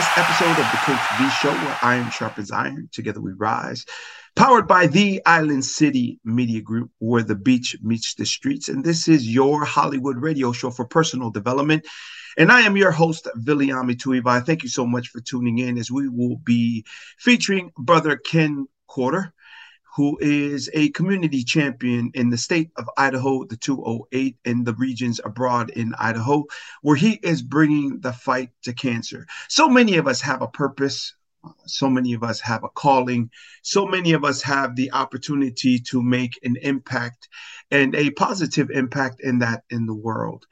this episode of the Coach V Show, where iron sharpens iron. Together we rise. Powered by the Island City Media Group, where the beach meets the streets. And this is your Hollywood radio show for personal development. And I am your host, Viliami Tuivai. Thank you so much for tuning in as we will be featuring Brother Ken Corder who is a community champion in the state of Idaho, the 208, and the regions abroad in Idaho, where he is bringing the fight to cancer. So many of us have a purpose. So many of us have a calling. So many of us have the opportunity to make an impact and a positive impact in that in the world.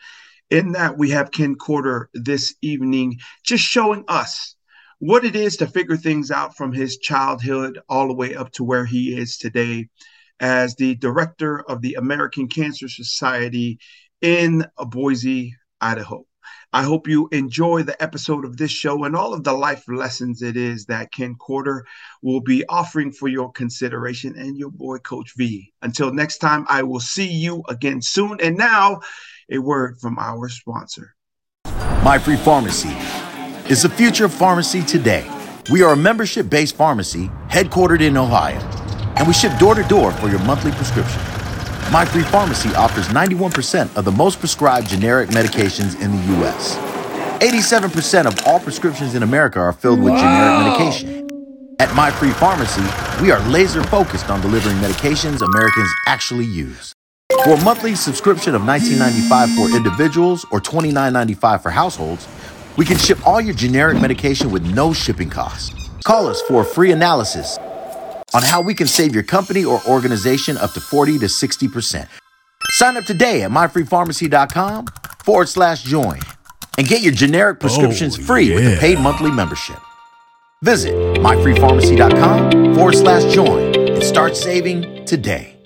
In that, we have Ken Corder this evening just showing us what it is to figure things out from his childhood all the way up to where he is today as the director of the American Cancer Society in Boise, Idaho. I hope you enjoy the episode of this show and all of the life lessons it is that Ken Corder will be offering for your consideration and your boy, Coach V. Until next time, I will see you again soon. And now, a word from our sponsor. My Free Pharmacy is the future of pharmacy today. We are a membership based pharmacy headquartered in Ohio, and we ship door to door for your monthly prescription. My Free Pharmacy offers 91% of the most prescribed generic medications in the US. 87% of all prescriptions in America are filled with wow. generic medication. At My Free Pharmacy, we are laser focused on delivering medications Americans actually use. For a monthly subscription of $19.95 for individuals or $29.95 for households, we can ship all your generic medication with no shipping costs. Call us for a free analysis on how we can save your company or organization up to 40 to 60%. Sign up today at myfreepharmacy.com forward slash join and get your generic oh, prescriptions oh, free yeah. with a paid monthly membership. Visit myfreepharmacy.com forward slash join and start saving today.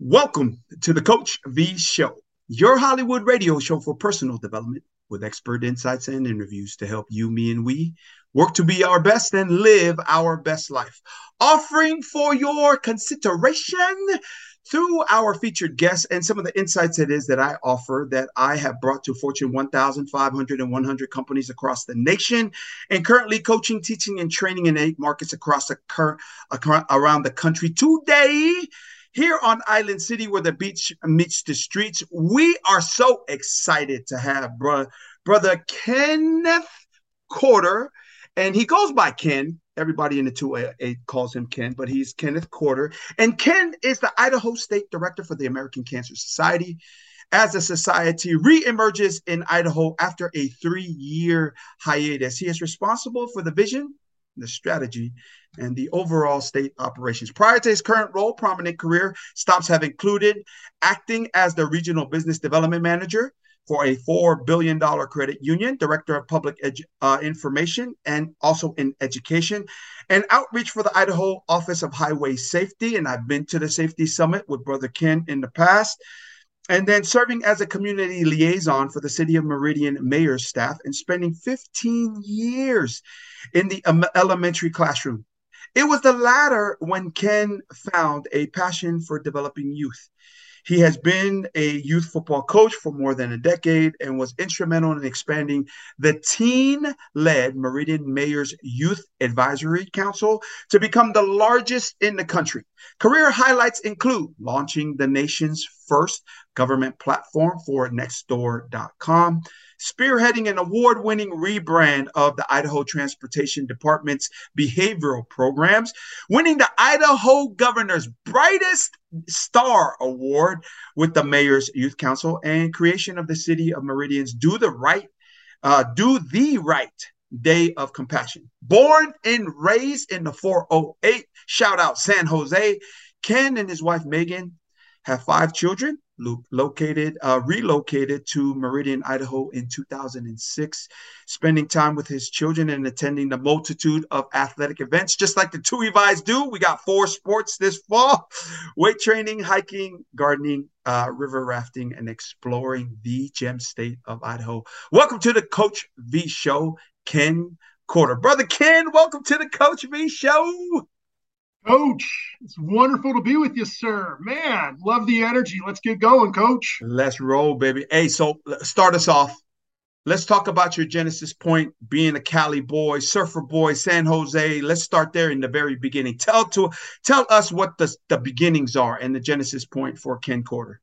Welcome to the Coach V Show, your Hollywood radio show for personal development with expert insights and interviews to help you, me, and we work to be our best and live our best life. Offering for your consideration through our featured guests and some of the insights it is that I offer that I have brought to Fortune 1,500 and 100 companies across the nation, and currently coaching, teaching, and training in eight markets across the cur- around the country today here on Island City, where the beach meets the streets, we are so excited to have bro- brother Kenneth Corder, and he goes by Ken. Everybody in the 208 calls him Ken, but he's Kenneth Corder. And Ken is the Idaho State Director for the American Cancer Society as the society re-emerges in Idaho after a three-year hiatus. He is responsible for the vision, the strategy, and the overall state operations. Prior to his current role, prominent career stops have included acting as the regional business development manager for a $4 billion credit union, director of public edu- uh, information, and also in education, and outreach for the Idaho Office of Highway Safety. And I've been to the Safety Summit with Brother Ken in the past and then serving as a community liaison for the city of Meridian mayor's staff and spending 15 years in the elementary classroom. It was the latter when Ken found a passion for developing youth. He has been a youth football coach for more than a decade and was instrumental in expanding the teen led Meridian Mayor's Youth Advisory Council to become the largest in the country. Career highlights include launching the nation's first government platform for Nextdoor.com, spearheading an award winning rebrand of the Idaho Transportation Department's behavioral programs, winning the Idaho Governor's Brightest Star Award with the Mayor's Youth Council, and creation of the City of Meridian's Do the Right, uh, Do the Right Day of Compassion. Born and raised in the 408, shout out San Jose. Ken and his wife Megan have five children located uh, relocated to Meridian, Idaho in 2006, spending time with his children and attending the multitude of athletic events, just like the Tuivai's do. We got four sports this fall: weight training, hiking, gardening, uh, river rafting, and exploring the gem state of Idaho. Welcome to the Coach V Show, Ken Corder, brother Ken. Welcome to the Coach V Show. Coach, it's wonderful to be with you, sir. Man, love the energy. Let's get going, coach. Let's roll, baby. Hey, so start us off. let's talk about your Genesis point, being a Cali boy, surfer boy, San Jose. Let's start there in the very beginning. Tell to tell us what the, the beginnings are and the Genesis point for Ken Corder.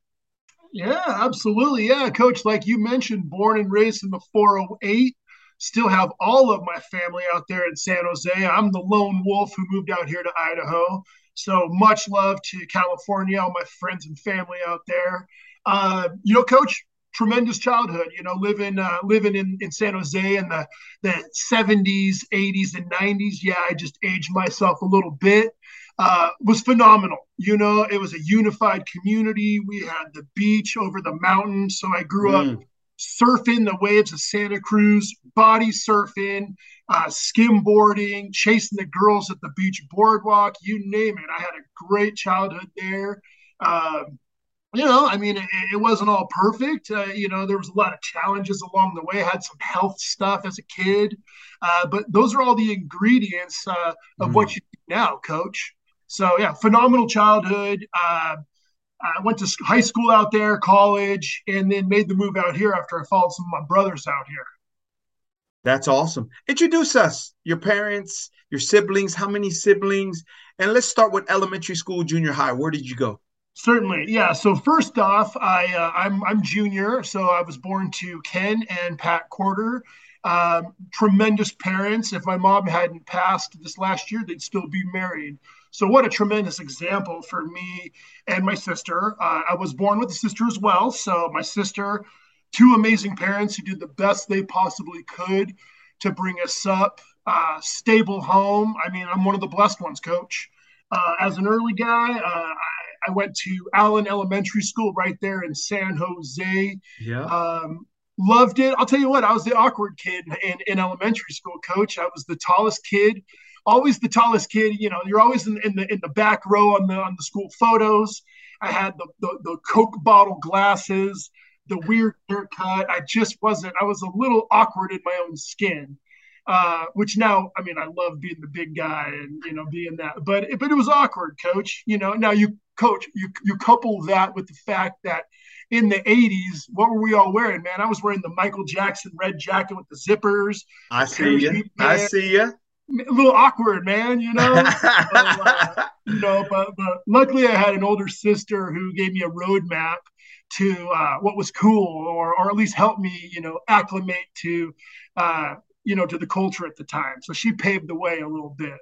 Yeah, absolutely. Yeah, coach, like you mentioned, born and raised in the 408. Still have all of my family out there in San Jose. I'm the lone wolf who moved out here to Idaho. So much love to California, all my friends and family out there. Uh, you know, coach, tremendous childhood. You know, living uh, living in, in San Jose in the the 70s, 80s, and 90s. Yeah, I just aged myself a little bit. Uh, was phenomenal. You know, it was a unified community. We had the beach over the mountain, So I grew mm. up surfing the waves of Santa Cruz, body surfing, uh, skimboarding, chasing the girls at the beach boardwalk, you name it. I had a great childhood there. Um, you know, I mean, it, it wasn't all perfect. Uh, you know, there was a lot of challenges along the way. I had some health stuff as a kid, uh, but those are all the ingredients uh, of mm. what you do now, Coach. So yeah, phenomenal childhood. I went to high school out there, college, and then made the move out here after I followed some of my brothers out here. That's awesome. Introduce us, your parents, your siblings, how many siblings, and let's start with elementary school, junior high. Where did you go? Certainly, yeah. So first off, I uh, I'm I'm junior, so I was born to Ken and Pat Corder. Um, tremendous parents. If my mom hadn't passed this last year, they'd still be married. So what a tremendous example for me and my sister. Uh, I was born with a sister as well. So my sister, two amazing parents who did the best they possibly could to bring us up. Uh, stable home. I mean, I'm one of the blessed ones, Coach. Uh, as an early guy, uh, I went to Allen Elementary School right there in San Jose. Yeah. Um, loved it. I'll tell you what, I was the awkward kid in, in elementary school, coach. I was the tallest kid, always the tallest kid. You know, you're always in, in the in the back row on the on the school photos. I had the, the, the Coke bottle glasses, the weird haircut. I just wasn't, I was a little awkward in my own skin uh, which now, I mean, I love being the big guy and you know being that, but but it was awkward, coach. You know, now you coach, you you couple that with the fact that in the 80s, what were we all wearing, man? I was wearing the Michael Jackson red jacket with the zippers. I see you. I see you. A little awkward, man, you know. uh, you know, but but luckily I had an older sister who gave me a roadmap to uh, what was cool, or or at least helped me, you know, acclimate to uh, you know, to the culture at the time. So she paved the way a little bit.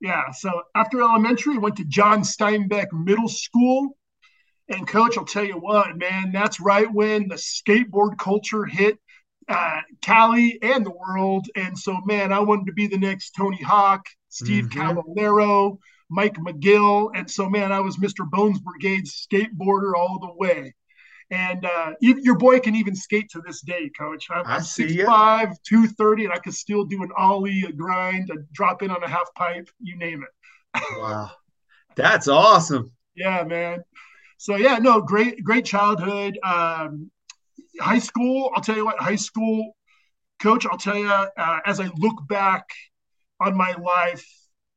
Yeah. So after elementary, I went to John Steinbeck Middle School. And coach, I'll tell you what, man, that's right when the skateboard culture hit uh, Cali and the world. And so, man, I wanted to be the next Tony Hawk, Steve mm-hmm. Caballero, Mike McGill. And so, man, I was Mr. Bones Brigade's skateboarder all the way. And uh, your boy can even skate to this day, coach. I'm, I'm 6'5, 230, and I could still do an ollie, a grind, a drop in on a half pipe, you name it. wow. That's awesome. Yeah, man. So, yeah, no, great, great childhood. Um, high school, I'll tell you what, high school, coach, I'll tell you, uh, as I look back on my life,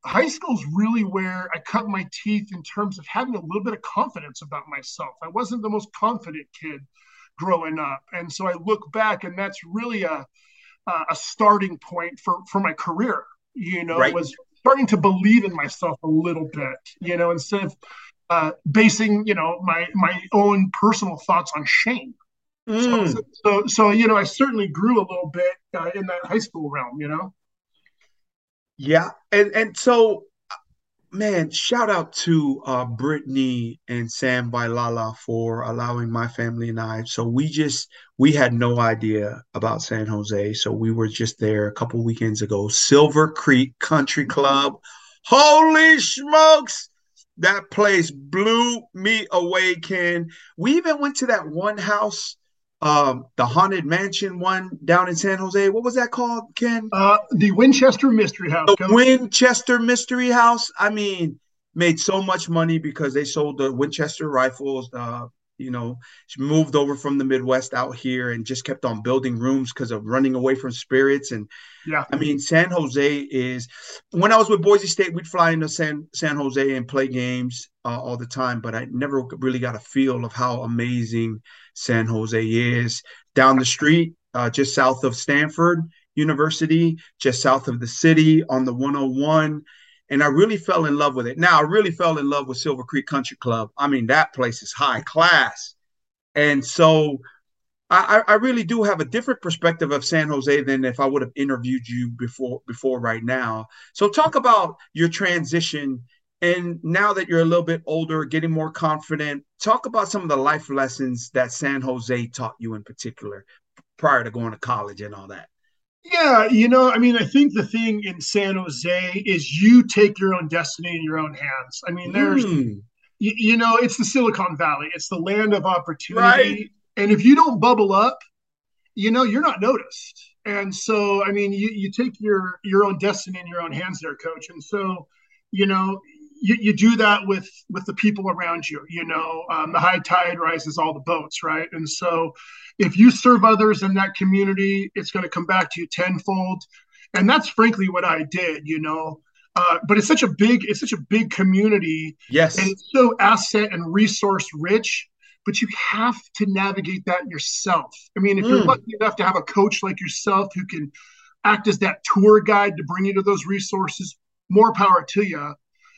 high school is really where I cut my teeth in terms of having a little bit of confidence about myself. I wasn't the most confident kid growing up, and so I look back, and that's really a a starting point for for my career. You know, right. was starting to believe in myself a little bit. You know, instead of uh, basing you know my my own personal thoughts on shame. Mm. So, so, so, you know, I certainly grew a little bit uh, in that high school realm. You know. Yeah, and and so, man, shout out to uh, Brittany and Sam Bailala for allowing my family and I. So we just we had no idea about San Jose, so we were just there a couple weekends ago. Silver Creek Country Club. Holy smokes! That place blew me away, Ken. We even went to that one house um, the haunted mansion one down in San Jose. What was that called, Ken? Uh, the Winchester Mystery House. The Winchester Mystery House. I mean, made so much money because they sold the Winchester rifles. Uh, you know, she moved over from the Midwest out here and just kept on building rooms because of running away from spirits. And yeah, I mean, San Jose is. When I was with Boise State, we'd fly into San San Jose and play games uh, all the time, but I never really got a feel of how amazing San Jose is. Down the street, uh, just south of Stanford University, just south of the city on the 101. And I really fell in love with it. Now, I really fell in love with Silver Creek Country Club. I mean, that place is high class. And so I, I really do have a different perspective of San Jose than if I would have interviewed you before before right now. So talk about your transition and now that you're a little bit older, getting more confident, talk about some of the life lessons that San Jose taught you in particular prior to going to college and all that. Yeah, you know, I mean, I think the thing in San Jose is you take your own destiny in your own hands. I mean, there's, mm. you, you, know, it's the Silicon Valley, it's the land of opportunity. Right. And if you don't bubble up, you know, you're not noticed. And so, I mean, you, you take your your own destiny in your own hands there, coach. And so, you know, you, you do that with with the people around you you know um, the high tide rises all the boats right? And so if you serve others in that community it's going to come back to you tenfold. And that's frankly what i did you know? Uh, but it's such a big it's such a big community. Yes. And it's so asset and resource rich but you have to navigate that yourself. I mean if mm. you're lucky enough to have a coach like yourself who can act as that tour guide to bring you to those resources more power to you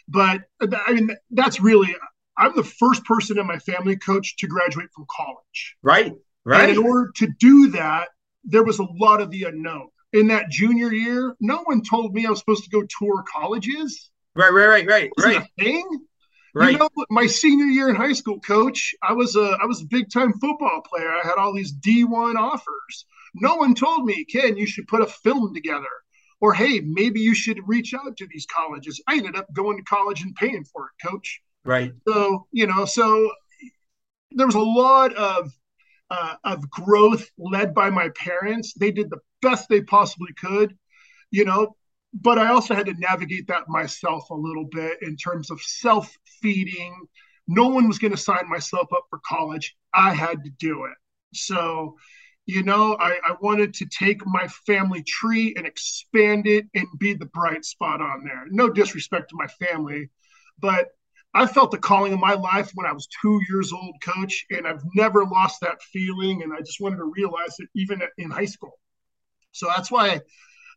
but I mean, that's really, I'm the first person in my family coach to graduate from college. Right. Right. And in order to do that, there was a lot of the unknown. In that junior year, no one told me I was supposed to go tour colleges. Right, right, right, right, right. thing. Right. You know, my senior year in high school, coach, I was a I was a big time football player. I had all these D1 offers. No one told me, Ken, you should put a film together or hey, maybe you should reach out to these colleges. I ended up going to college and paying for it, coach. Right. So, you know, so there was a lot of uh, of growth led by my parents. They did the best they possibly could, you know, but I also had to navigate that myself a little bit in terms of self feeding. No one was going to sign myself up for college. I had to do it. So, you know, I, I wanted to take my family tree and expand it and be the bright spot on there. No disrespect to my family, but I felt the calling of my life when I was two years old, coach, and I've never lost that feeling. And I just wanted to realize it even in high school. So that's why,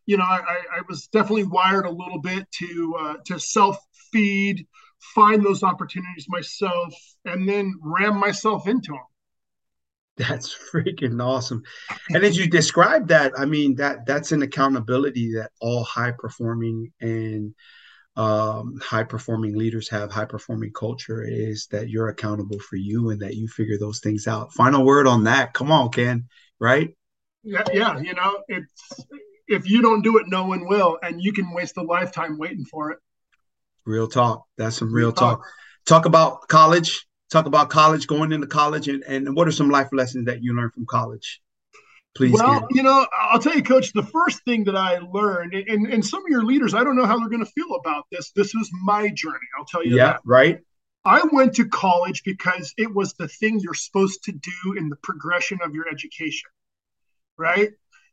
you know, I, I was definitely wired a little bit to uh, to self feed, find those opportunities myself, and then ram myself into them. That's freaking awesome. And as you describe that, I mean that that's an accountability that all high performing and um, high performing leaders have. High performing culture is that you're accountable for you and that you figure those things out. Final word on that. Come on, Ken. Right? Yeah, yeah. You know, it's if you don't do it, no one will, and you can waste a lifetime waiting for it. Real talk. That's some real, real talk. talk. Talk about college talk about college, going into college, and, and what are some life lessons that you learned from college? Please. Well, you know, I'll tell you, Coach, the first thing that I learned, and, and some of your leaders, I don't know how they're going to feel about this. This was my journey. I'll tell you yeah, that. right. I went to college because it was the thing you're supposed to do in the progression of your education, right?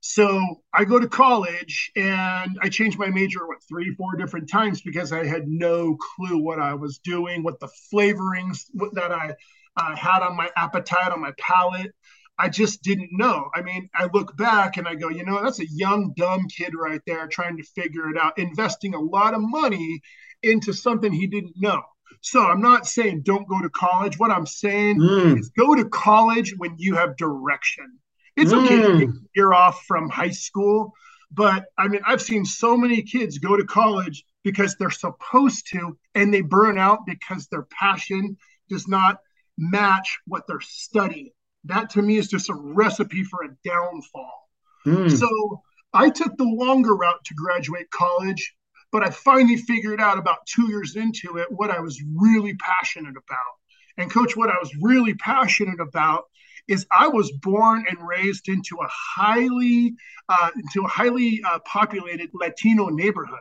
So I go to college and I changed my major, what, three, four different times because I had no clue what I was doing, what the flavorings that I uh, had on my appetite, on my palate. I just didn't know. I mean, I look back and I go, you know, that's a young, dumb kid right there trying to figure it out, investing a lot of money into something he didn't know. So I'm not saying don't go to college. What I'm saying mm. is go to college when you have direction it's okay mm. to take a year off from high school, but I mean, I've seen so many kids go to college because they're supposed to, and they burn out because their passion does not match what they're studying. That to me is just a recipe for a downfall. Mm. So I took the longer route to graduate college, but I finally figured out about two years into it what I was really passionate about. And, coach, what I was really passionate about is I was born and raised into a highly uh, into a highly uh, populated Latino neighborhood.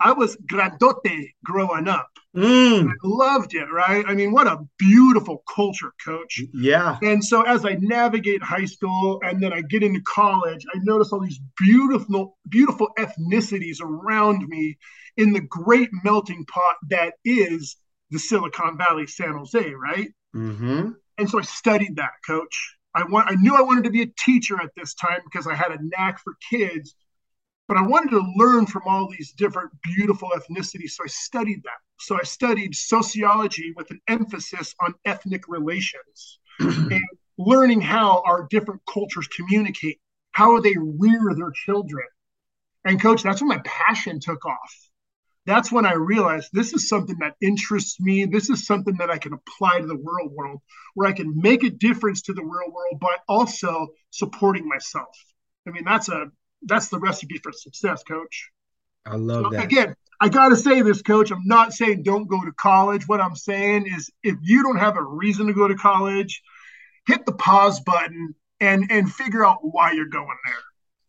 I was grandote growing up. Mm. I loved it, right? I mean, what a beautiful culture, coach. Yeah. And so as I navigate high school and then I get into college, I notice all these beautiful, beautiful ethnicities around me in the great melting pot that is the Silicon Valley, San Jose, right? Mm-hmm. And so I studied that, coach. I want I knew I wanted to be a teacher at this time because I had a knack for kids, but I wanted to learn from all these different beautiful ethnicities. So I studied that. So I studied sociology with an emphasis on ethnic relations and learning how our different cultures communicate, how they rear their children. And coach, that's when my passion took off. That's when I realized this is something that interests me. This is something that I can apply to the real world, where I can make a difference to the real world, but also supporting myself. I mean, that's a that's the recipe for success, coach. I love so, that. Again, I got to say this, coach. I'm not saying don't go to college. What I'm saying is if you don't have a reason to go to college, hit the pause button and and figure out why you're going there.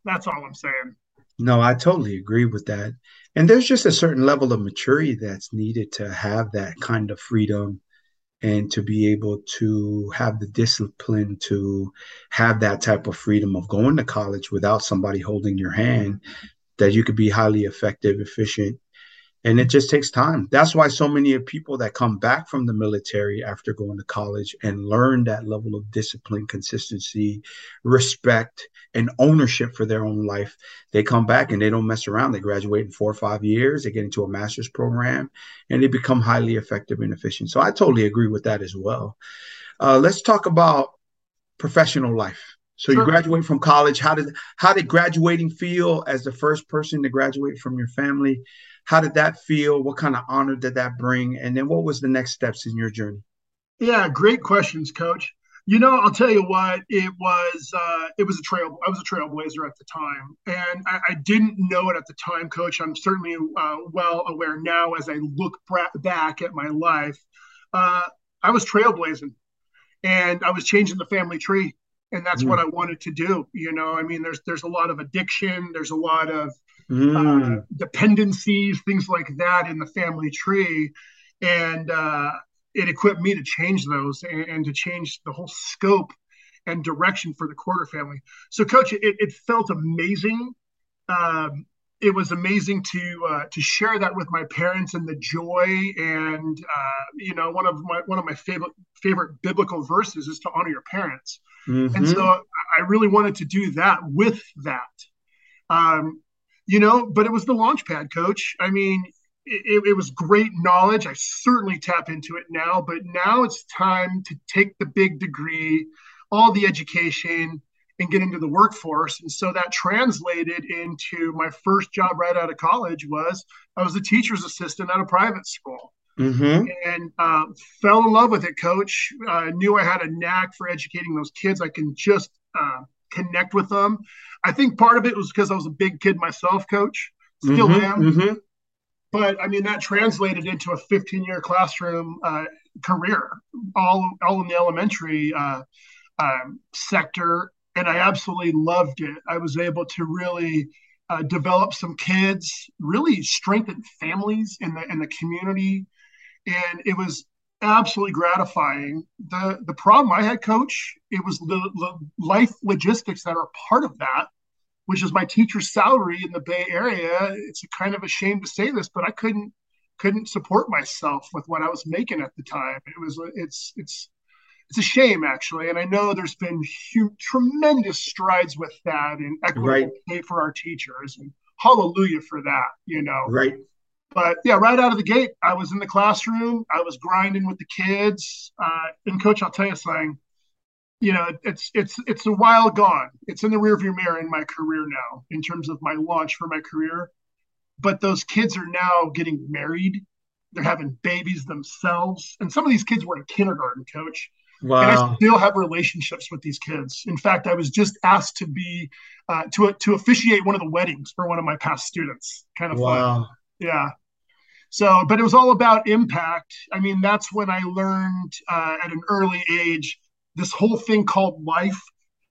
That's all I'm saying. No, I totally agree with that. And there's just a certain level of maturity that's needed to have that kind of freedom and to be able to have the discipline to have that type of freedom of going to college without somebody holding your hand that you could be highly effective efficient and it just takes time. That's why so many of people that come back from the military after going to college and learn that level of discipline consistency respect and ownership for their own life they come back and they don't mess around. They graduate in four or five years. They get into a master's program and they become highly effective and efficient. So i totally agree with that as well. Uh, let's talk about professional life. So you graduate from college. How did how did graduating feel as the first person to graduate from your family how did that feel? What kind of honor did that bring? And then what was the next steps in your journey? Yeah, great questions, Coach. You know, I'll tell you what. It was uh, it was a trail. I was a trailblazer at the time, and I, I didn't know it at the time, Coach. I'm certainly uh, well aware now as I look back at my life. Uh, I was trailblazing, and I was changing the family tree, and that's mm. what I wanted to do. You know, I mean, there's there's a lot of addiction. There's a lot of mm. uh, dependencies, things like that in the family tree. And uh, it equipped me to change those and, and, to change the whole scope and direction for the Corder family. So, Coach, it, it felt amazing. Um, it was amazing to uh, to share that with my parents and the joy and uh, you know one of my one of my favorite favorite biblical verses is to honor your parents mm-hmm. and so I really wanted to do that with that um, you know, but it was the launch pad, coach. I mean, it, it, was great knowledge. I certainly tap into it now, but now it's time to take the big degree, all the education, and get into the workforce. And so that translated into my first job right out of college was I was a teacher's assistant at a private school. Mm-hmm. And uh, fell in love with it, coach. I uh, knew I had a knack for educating those kids. I can just uh, connect with them. I think part of it was because I was a big kid myself, coach. Still mm-hmm, am. Mm-hmm. But I mean, that translated into a 15 year classroom uh, career, all, all in the elementary uh, um, sector. And I absolutely loved it. I was able to really uh, develop some kids, really strengthen families in the in the community, and it was absolutely gratifying. The the problem I had, coach, it was the, the life logistics that are part of that, which is my teacher's salary in the Bay Area. It's kind of a shame to say this, but I couldn't couldn't support myself with what I was making at the time. It was it's it's it's a shame actually, and I know there's been huge, tremendous strides with that and equitable right. pay for our teachers, and hallelujah for that. You know, right but yeah, right out of the gate, I was in the classroom. I was grinding with the kids. Uh, and coach, I'll tell you something. You know, it's it's it's a while gone. It's in the rearview mirror in my career now, in terms of my launch for my career. But those kids are now getting married. They're having babies themselves, and some of these kids were in kindergarten, coach. Wow. And I still have relationships with these kids. In fact, I was just asked to be uh, to to officiate one of the weddings for one of my past students. Kind of wow. fun. Yeah. So, but it was all about impact. I mean, that's when I learned uh, at an early age this whole thing called life,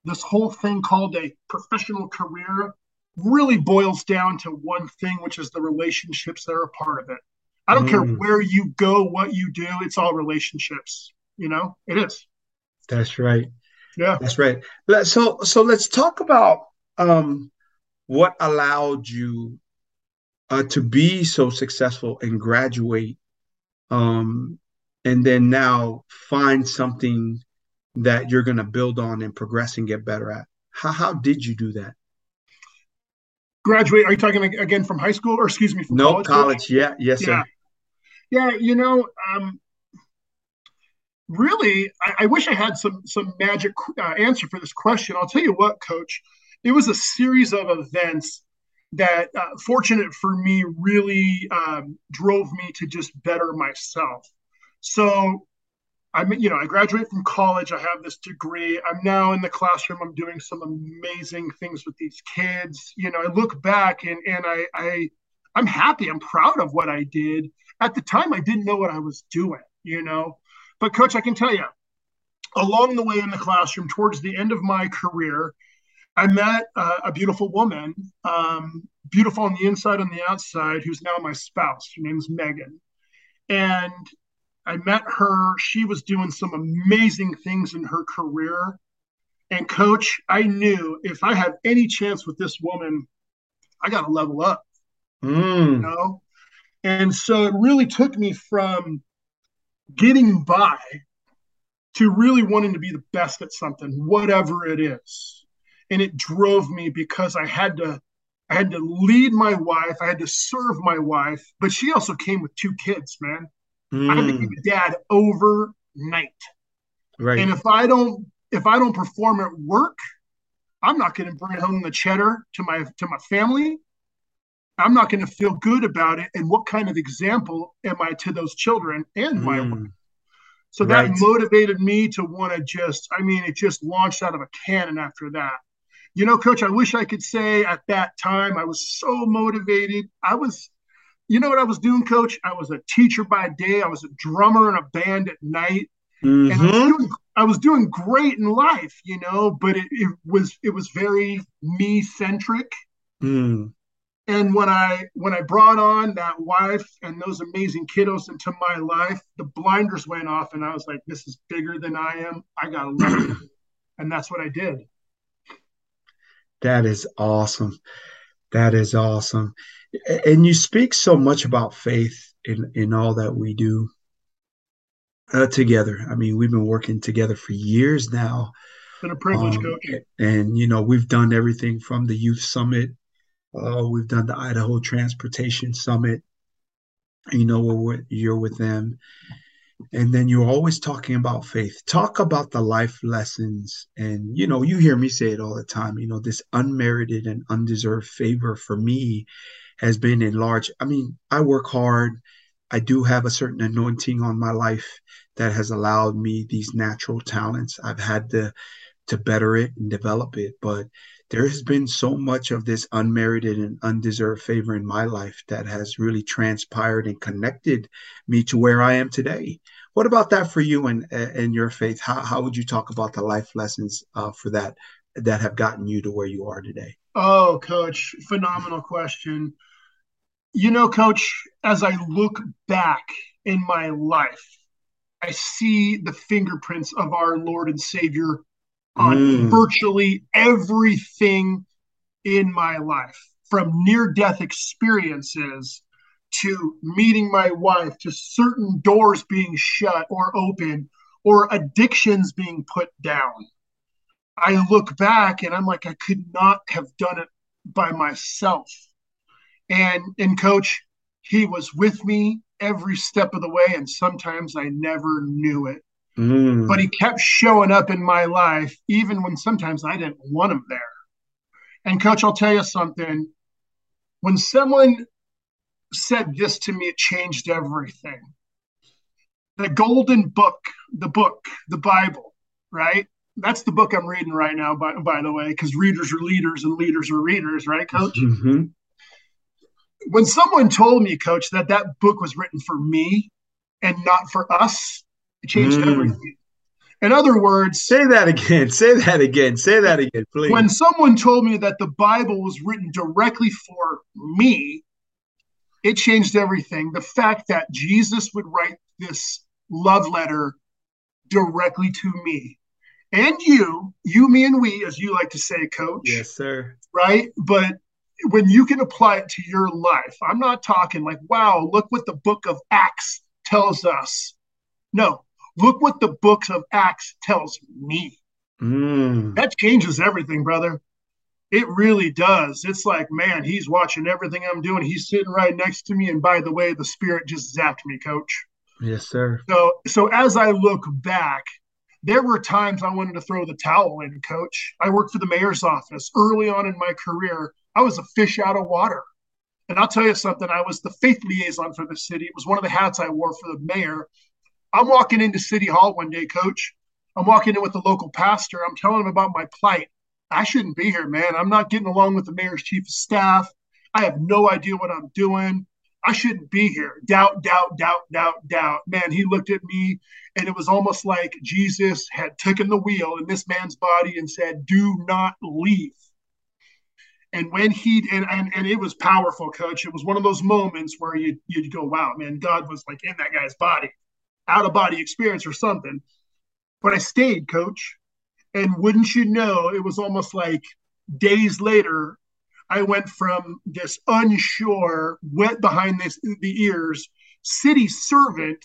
this whole thing called a professional career really boils down to one thing, which is the relationships that are a part of it. I don't mm. care where you go, what you do, it's all relationships. You know, it is. That's right. Yeah. That's right. So so let's talk about um what allowed you uh, to be so successful and graduate um, and then now find something that you're going to build on and progress and get better at. How, how did you do that? Graduate? Are you talking again from high school or excuse me? From no, college. college. Yeah. Yes, yeah. sir. Yeah. You know, um, really, I, I, wish I had some some magic uh, answer for this question. I'll tell you what, Coach. It was a series of events that, uh, fortunate for me, really um, drove me to just better myself. So I'm, you know, I graduate from college. I have this degree. I'm now in the classroom. I'm doing some amazing things with these kids. You know, I look back and and I, I I'm happy. I'm proud of what I did. At the time, I didn't know what I was doing. You know, but coach, I can tell you, along the way in the classroom, towards the end of my career, I met uh, a beautiful woman, um, beautiful on the inside and the outside, who's now my spouse. Her name's Megan, and I met her. She was doing some amazing things in her career. And coach, I knew if I have any chance with this woman, I got to level up. Mm. You know? And so it really took me from getting by to really wanting to be the best at something, whatever it is. And it drove me because I had to I had to lead my wife, I had to serve my wife, but she also came with two kids, man. Mm. I had to be a dad overnight. Right. And if I don't if I don't perform at work, I'm not going to bring home the cheddar to my to my family. I'm not going to feel good about it. And what kind of example am I to those children and my mm. wife? So that right. motivated me to want to just, I mean, it just launched out of a cannon after that. You know, coach, I wish I could say at that time I was so motivated. I was you know what I was doing, coach? I was a teacher by day. I was a drummer in a band at night. Mm-hmm. And I was, mm-hmm. doing, I was, doing, great in life, you know, but it, it was it was very me centric. Mm. And when I when I brought on that wife and those amazing kiddos into my life, the blinders went off, and I was like, "This is bigger than I am. I gotta love it," and that's what I did. That is awesome. That is awesome and you speak so much about faith in in all that we do uh, together. I mean, we've been working together for years now. It's been a privilege, um, coach. And you know, we've done everything from the youth summit. Uh, we've done the Idaho Transportation Summit. You know, where you're with them, and then you're always talking about faith. Talk about the life lessons, and you know, you hear me say it all the time. You know, this unmerited and undeserved favor for me has been enlarged. I mean, I work hard. I do have a certain anointing on my life that has allowed me these natural talents. I've had to to better it and develop it, but there has been so much of this unmerited and undeserved favor in my life that has really transpired and connected me to where I am today. What about that for you and and your faith? How how would you talk about the life lessons uh, for that that have gotten you to where you are today? Oh, coach, phenomenal question. You know, coach, as I look back in my life, I see the fingerprints of our Lord and Savior on mm. virtually everything in my life, from near death experiences to meeting my wife to certain doors being shut or open or addictions being put down. I look back and I'm like, I could not have done it by myself. And and coach, he was with me every step of the way, and sometimes I never knew it. Mm. But he kept showing up in my life, even when sometimes I didn't want him there. And coach, I'll tell you something. When someone said this to me, it changed everything. The golden book, the book, the Bible, right? That's the book I'm reading right now, by, by the way, because readers are leaders and leaders are readers, right, coach? Mm-hmm when someone told me, coach, that that book was written for me and not for us, it changed mm. everything. In other words, say that again. Say that again. Say that again, please. When someone told me that the Bible was written directly for me, it changed everything. The fact that Jesus would write this love letter directly to me and you, you, me, and we, as you like to say, coach. Yes, sir. Right. But when you can apply it to your life, I'm not talking like, wow, look what the book of Acts tells us. No, Look what the books of Acts tells me. Mm. That changes everything, brother. It really does. It's like, man, he's watching everything I'm doing. He's sitting right next to me. And by the way, the spirit just zapped me, coach. Yes, sir. So so as I look back, there were times I wanted to throw the towel in, coach. I worked for the mayor's office early on in my career. I was a fish out of water. And I'll tell you something, I was the faith liaison for the city. It was one of the hats I wore for the mayor. I'm walking into City Hall one day, coach. I'm walking in with the local pastor. I'm telling him about my plight. I shouldn't be here, man. I'm not getting along with the mayor's chief of staff. I have no idea what I'm doing. I shouldn't be here. Doubt, doubt, doubt, doubt, doubt. Man, he looked at me and it was almost like Jesus had taken the wheel in this man's body and said, Do not leave. And when he and, and and it was powerful, coach. It was one of those moments where you you'd go, Wow, man, God was like in that guy's body, out of body experience or something. But I stayed, coach. And wouldn't you know, it was almost like days later, I went from this unsure, wet behind this, the ears city servant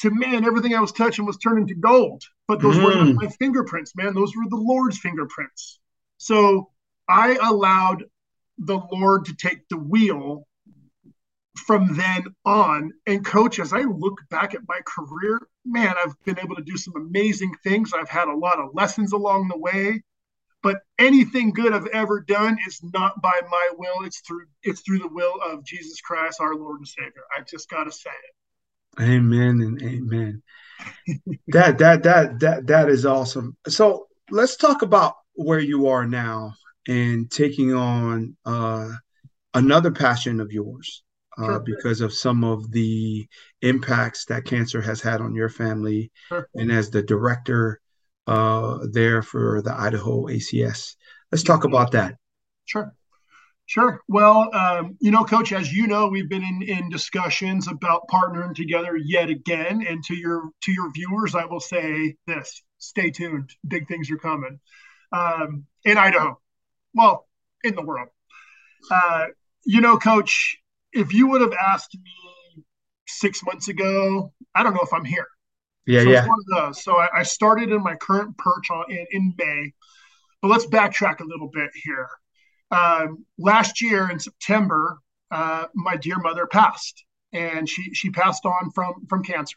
to man, everything I was touching was turning to gold. But those mm. were my fingerprints, man. Those were the Lord's fingerprints. So I allowed the Lord to take the wheel from then on. And coach, as I look back at my career, man, I've been able to do some amazing things. I've had a lot of lessons along the way. But anything good I've ever done is not by my will. It's through it's through the will of Jesus Christ, our Lord and Savior. I just gotta say it. Amen and amen. that that that that that is awesome. So let's talk about where you are now and taking on uh, another passion of yours uh, sure. because of some of the impacts that cancer has had on your family. Sure. And as the director uh, there for the Idaho ACS, let's talk about that. Sure. Sure. Well, um, you know, Coach, as you know, we've been in, in discussions about partnering together yet again. And to your to your viewers, I will say this: stay tuned. Big things are coming um, in Idaho. Well, in the world. Uh, you know, Coach, if you would have asked me six months ago, I don't know if I'm here. Yeah, so yeah. one of those. So I, I, started in my current perch on, in, in May, but let's backtrack a little bit here. Um, last year in September, uh, my dear mother passed, and she she passed on from from cancer.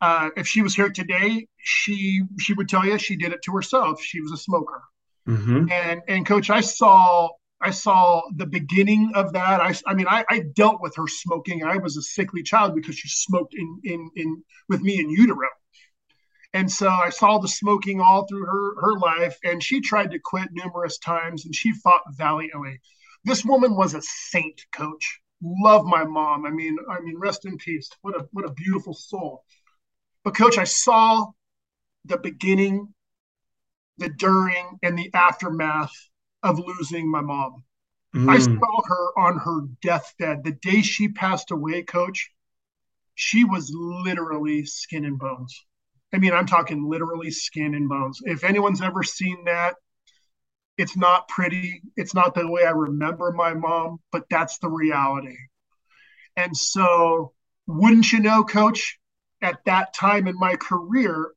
Uh, if she was here today, she she would tell you she did it to herself. She was a smoker, mm-hmm. and and coach, I saw I saw the beginning of that. I, I mean, I, I, dealt with her smoking. I was a sickly child because she smoked in, in, in with me in utero. And so I saw the smoking all through her, her life. And she tried to quit numerous times and she fought valiantly. This woman was a saint, coach. Love my mom. I mean, I mean, rest in peace. What a what a beautiful soul. But coach, I saw the beginning, the during, and the aftermath of losing my mom. Mm. I saw her on her deathbed. The day she passed away, coach, she was literally skin and bones. I mean, I'm talking literally skin and bones. If anyone's ever seen that, it's not pretty. It's not the way I remember my mom, but that's the reality. And so, wouldn't you know, coach, at that time in my career,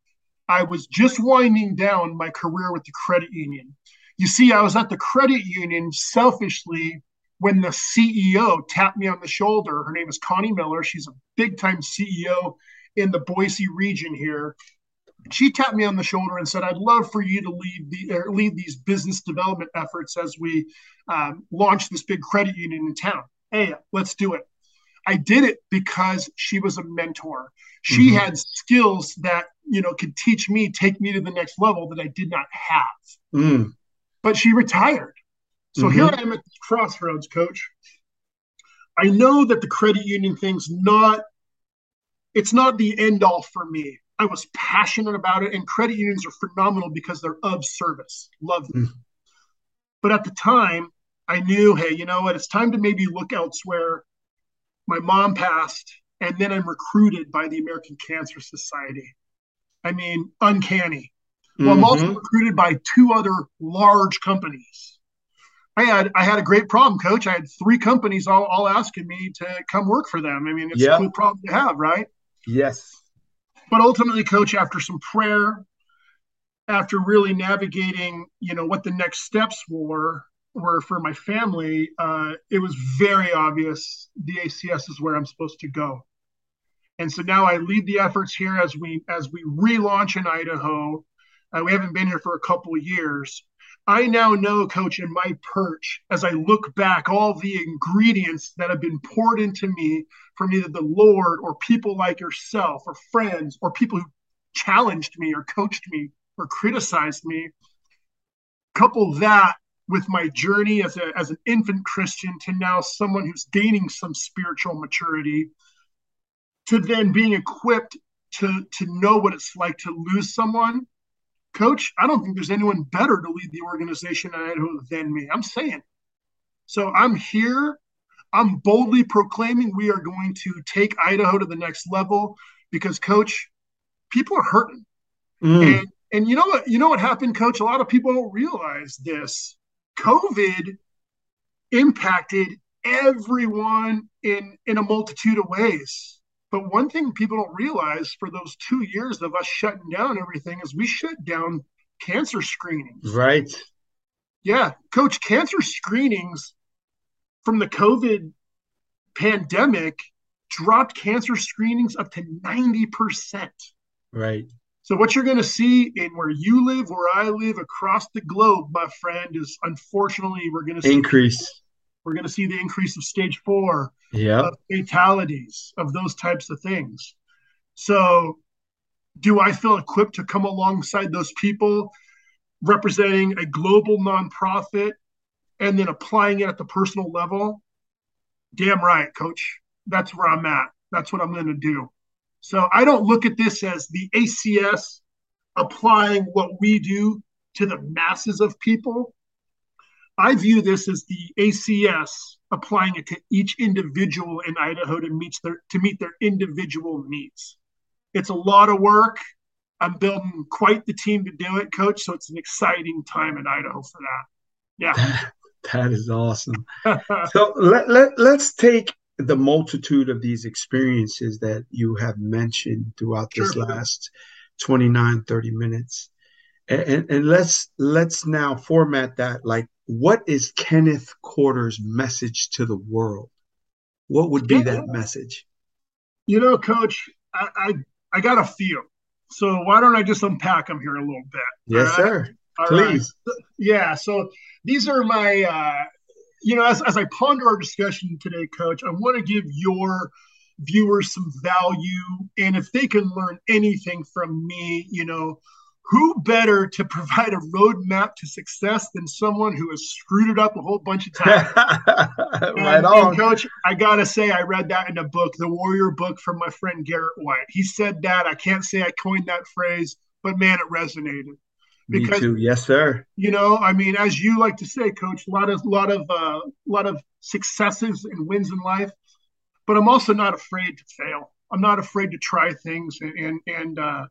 I was just winding down my career with the credit union. You see, I was at the credit union selfishly when the CEO tapped me on the shoulder. Her name is Connie Miller. She's a big time CEO in the Boise region here. She tapped me on the shoulder and said, "I'd love for you to lead the lead these business development efforts as we um, launch this big credit union in town. Hey, let's do it." I did it because she was a mentor. She mm-hmm. had skills that you know could teach me, take me to the next level that I did not have. Mm but she retired. So mm-hmm. here I am at this crossroads, coach. I know that the credit union thing's not it's not the end all for me. I was passionate about it, and credit unions are phenomenal because they're of service. Love them. Mm-hmm. But at the time, I knew, hey, you know what? It's time to maybe look elsewhere. My mom passed, and then I'm recruited by the American Cancer Society. I mean, uncanny. Well, mm-hmm. I'm also mm-hmm. recruited by two other large companies. I had I had a great problem, coach. I had three companies all, all asking me to come work for them. I mean, it's yep. a cool problem to have, right? Yes. but ultimately, coach, after some prayer, after really navigating, you know, what the next steps were were for my family, uh, it was very obvious the ACS is where I'm supposed to go. And so now I lead the efforts here as we as we relaunch in Idaho. Uh, we haven't been here for a couple of years. I now know, coach, in my perch, as I look back, all the ingredients that have been poured into me from either the Lord or people like yourself or friends or people who challenged me or coached me or criticized me. Couple that with my journey as, a, as an infant Christian to now someone who's gaining some spiritual maturity, to then being equipped to, to know what it's like to lose someone Coach, I don't think there's anyone better to lead the organization in Idaho than me. I'm saying. So I'm here. I'm boldly proclaiming we are going to take Idaho to the next level because, Coach, people are hurting. Mm. And and you know what? You know what happened, Coach? A lot of people don't realize this. COVID impacted everyone in in a multitude of ways. But one thing people don't realize for those two years of us shutting down everything is we shut down cancer screenings. Right. Yeah. Coach, cancer screenings from the COVID pandemic dropped cancer screenings up to 90%. Right. So what you're going to see in where you live, where I live, across the globe, my friend, is unfortunately we're going to see increase we're going to see the increase of stage four, yeah, of fatalities, of those types of things. So, do I feel equipped to come alongside those people representing a global nonprofit and then applying it at the personal level? Damn right, coach. That's where I'm at. That's what I'm going to do. So, I don't look at this as the ACS applying what we do to the masses of people. I view this as the ACS applying it to each individual in Idaho to meet their to meet their individual needs. It's a lot of work. I'm building quite the team to do it, coach. So it's an exciting time in Idaho for that. Yeah. that is awesome. so let, let, let's take the multitude of these experiences that you have mentioned throughout this last 29, 30 minutes. And, and, and let's let's now format that like what is Kenneth Corder's message to the world? What would be that message? You know, Coach, I, I, I got a few. So why don't I just unpack them here a little bit? Yes, right? sir. All Please. Right. Yeah. So these are my, uh, you know, as, as I ponder our discussion today, Coach, I want to give your viewers some value. And if they can learn anything from me, you know, who better to provide a roadmap to success than someone who has screwed it up a whole bunch of times? right and, on. And coach, I gotta say, I read that in a book, the Warrior Book from my friend Garrett White. He said that. I can't say I coined that phrase, but man, it resonated. Because, Me too. Yes, sir. You know, I mean, as you like to say, Coach, a lot of, lot of, uh, lot of successes and wins in life, but I'm also not afraid to fail. I'm not afraid to try things and and, and uh,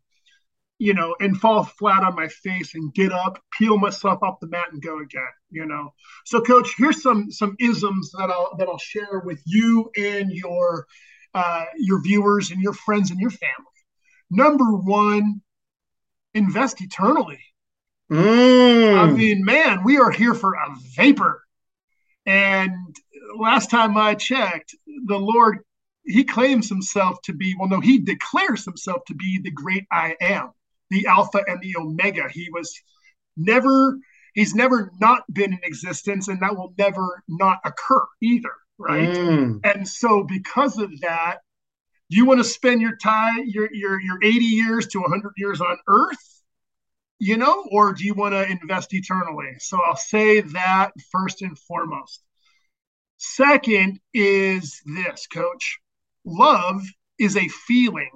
you know, and fall flat on my face and get up, peel myself off the mat and go again, you know. So coach, here's some some isms that I'll that I'll share with you and your uh, your viewers and your friends and your family. Number one, invest eternally. Mm. I mean, man, we are here for a vapor. And last time I checked, the Lord, he claims himself to be, well, no, he declares himself to be the great I am the Alpha and the Omega. He was never, he's never not been in existence, and that will never not occur either, right? Mm. And so, because of that, you want to spend your time, your your your 80 years to 100 years on Earth, you know, or do you want to invest eternally? So I'll say that first and foremost. Second is this, Coach. Love is a feeling.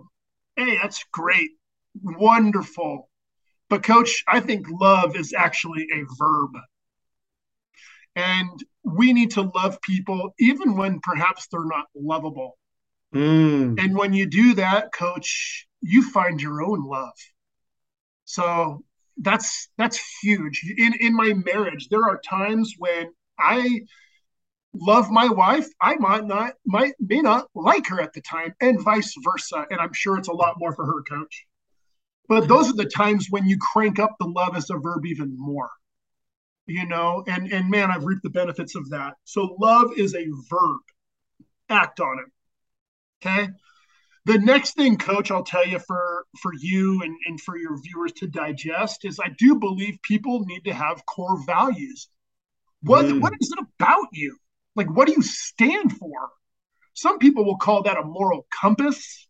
Hey, that's great wonderful. But, coach, I think love is actually a verb. And we need to love people even when perhaps they're not lovable. Mm. And when you do that, coach, you find your own love. So that's that's huge. In in my marriage, there are times when I love my wife. I might not, might may not like her at the time, and vice versa. And I'm sure it's a lot more for her, coach. But those are the times when you crank up the love as a verb even more. You know, and and man, I've reaped the benefits of that. So love is a verb. Act on it. Okay. The next thing, coach, I'll tell you for for you and, and for your viewers to digest is I do believe people need to have core values. What mm. what is it about you? Like what do you stand for? Some people will call that a moral compass.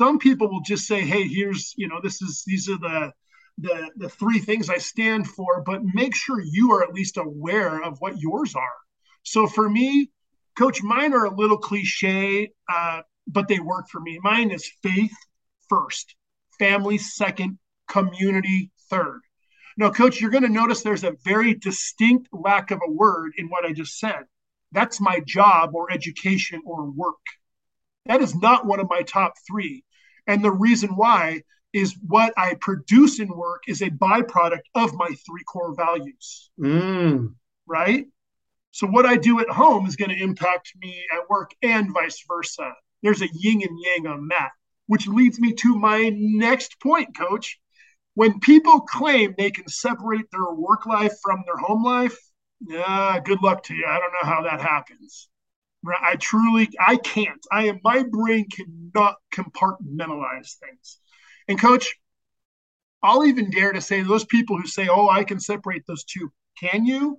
Some people will just say, hey, here's, you know, this is these are the the the three things I stand for, but make sure you are at least aware of what yours are. So for me, coach, mine are a little cliche. Uh, but they work for me. Mine is faith first, family second, community third. Now, coach, you're going to notice there's a very distinct lack of a word in what I just said. That's my job or education or work. That is not one of my top three. And the reason why is what I produce in work is a byproduct of my three core values. Mm. Right? So, what I do at home is going to impact me at work and vice versa. There's a yin and yang on that, which leads me to my next point, coach. When people claim they can separate their work life from their home life, yeah, good luck to you. I don't know how that happens. I truly, I can't. I am, my brain cannot compartmentalize things. And coach, I'll even dare to say those people who say, oh, I can separate those two. Can you?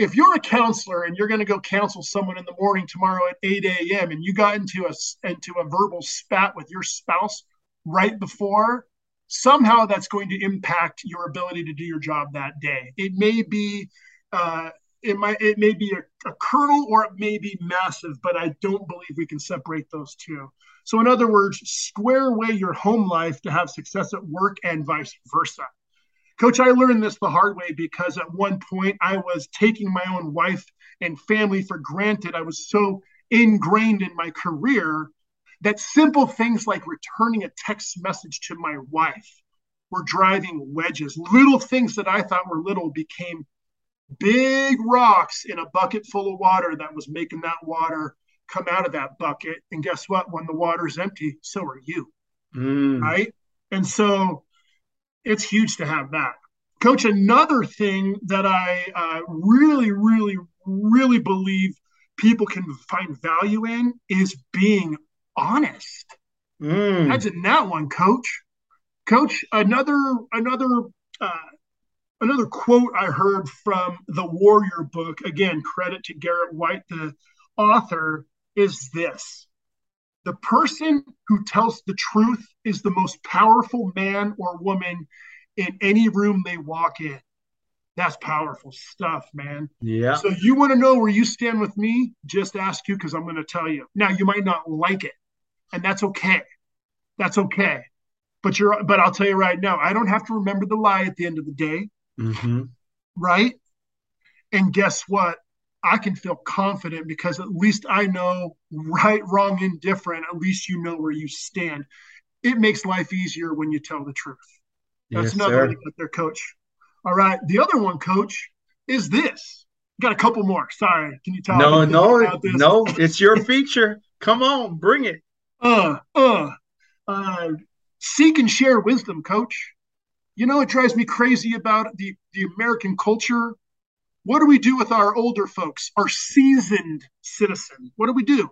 if you're a counselor and you're going to go counsel someone in the morning tomorrow at 8 a.m. and you got into a into a verbal spat with your spouse right before, somehow that's going to impact your ability to do your job that day. It may be uh, it might it may be a, a kernel or it may be massive, but I don't believe we can separate those two. So in other words, square away your home life to have success at work and vice versa. Coach, I learned this the hard way because at one point I was taking my own wife and family for granted. I was so ingrained in my career that simple things like returning a text message to my wife were driving wedges. Little things that I thought were little became big rocks in a bucket full of water that was making that water come out of that bucket. And guess what? When the water's empty, so are you. Mm. Right. And so it's huge to have that. Coach, another thing that I uh, really, really, really believe people can find value in is being honest. Mm. Imagine that one, Coach. Coach, another another uh, another quote I heard from the Warrior book. Again, credit to Garrett White, the author, is this: the person who tells the truth is the most powerful man or woman in any room they walk in. That's powerful stuff, man. Yeah. So you want to know where you stand with me? Just ask you because I'm going to tell you. Now you might not like it, and that's okay. That's okay. But you're but I'll tell you right now, I don't have to remember the lie at the end of the day. Mm-hmm. Right? And guess what? I can feel confident because at least I know right, wrong, indifferent. At least you know where you stand. It makes life easier when you tell the truth. That's yes, another to put their coach. All right. The other one, coach, is this. Got a couple more. Sorry. Can you tell? No, no, no. It's your feature. Come on, bring it. Uh, uh, uh, seek and share wisdom, coach. You know, it drives me crazy about the, the American culture what do we do with our older folks, our seasoned citizen? What do we do?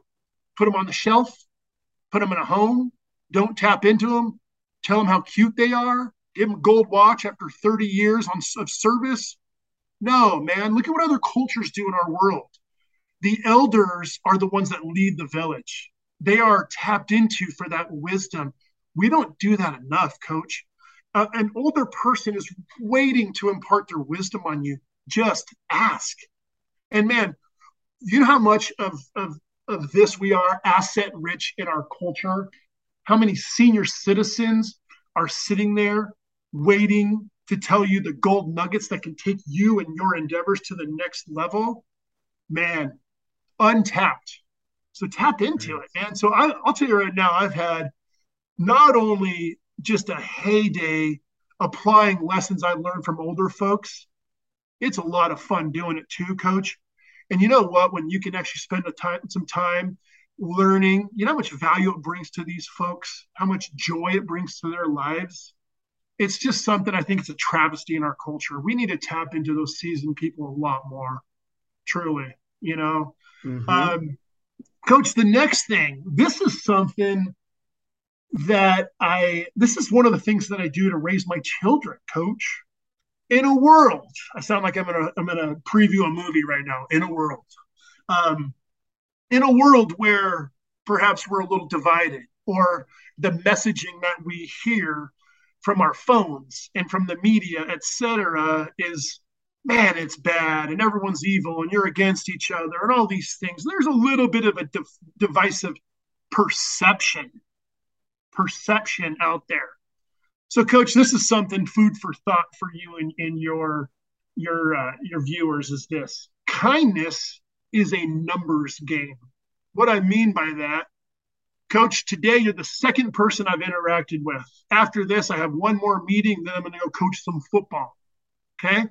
Put them on the shelf, put them in a home, don't tap into them, tell them how cute they are, give them a gold watch after 30 years on, of service. No, man, look at what other cultures do in our world. The elders are the ones that lead the village. They are tapped into for that wisdom. We don't do that enough, coach. Uh, an older person is waiting to impart their wisdom on you just ask. And man, you know how much of, of, of this we are asset rich in our culture? How many senior citizens are sitting there waiting to tell you the gold nuggets that can take you and your endeavors to the next level? Man, untapped. So tap into it, man. So I, I'll tell you right now, I've had not only just a heyday applying lessons I learned from older folks, it's a lot of fun doing it too, coach. And you know what? When you can actually spend a time, some time learning, you know how much value it brings to these folks, how much joy it brings to their lives. It's just something I think it's a travesty in our culture. We need to tap into those seasoned people a lot more, truly, you know. Mm-hmm. Um, Coach, the next thing, this is something that I, this is one of the things that I do to raise my children, Coach. In a world, I sound like I'm gonna I'm gonna preview a movie right now. In a world, um, in a world where perhaps we're a little divided, or the messaging that we hear from our phones and from the media, etc., is man, it's bad and everyone's evil and you're against each other and all these things. There's a little bit of a div- divisive perception, perception out there. So, Coach, this is something food for thought for you and, and your your uh, your viewers. Is this kindness is a numbers game? What I mean by that, Coach, today you're the second person I've interacted with. After this, I have one more meeting. Then I'm going to go coach some football. Okay,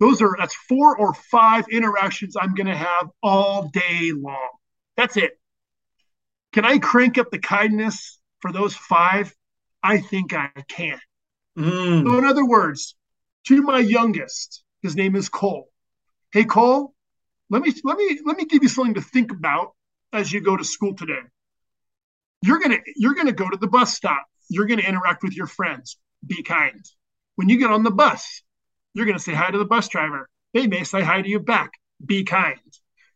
those are that's four or five interactions I'm going to have all day long. That's it. Can I crank up the kindness for those five? I think I can. Mm. So, in other words, to my youngest, his name is Cole. Hey, Cole, let me let me let me give you something to think about as you go to school today. You're gonna you're gonna go to the bus stop. You're gonna interact with your friends. Be kind. When you get on the bus, you're going to say hi to the bus driver. They may say hi to you back. Be kind.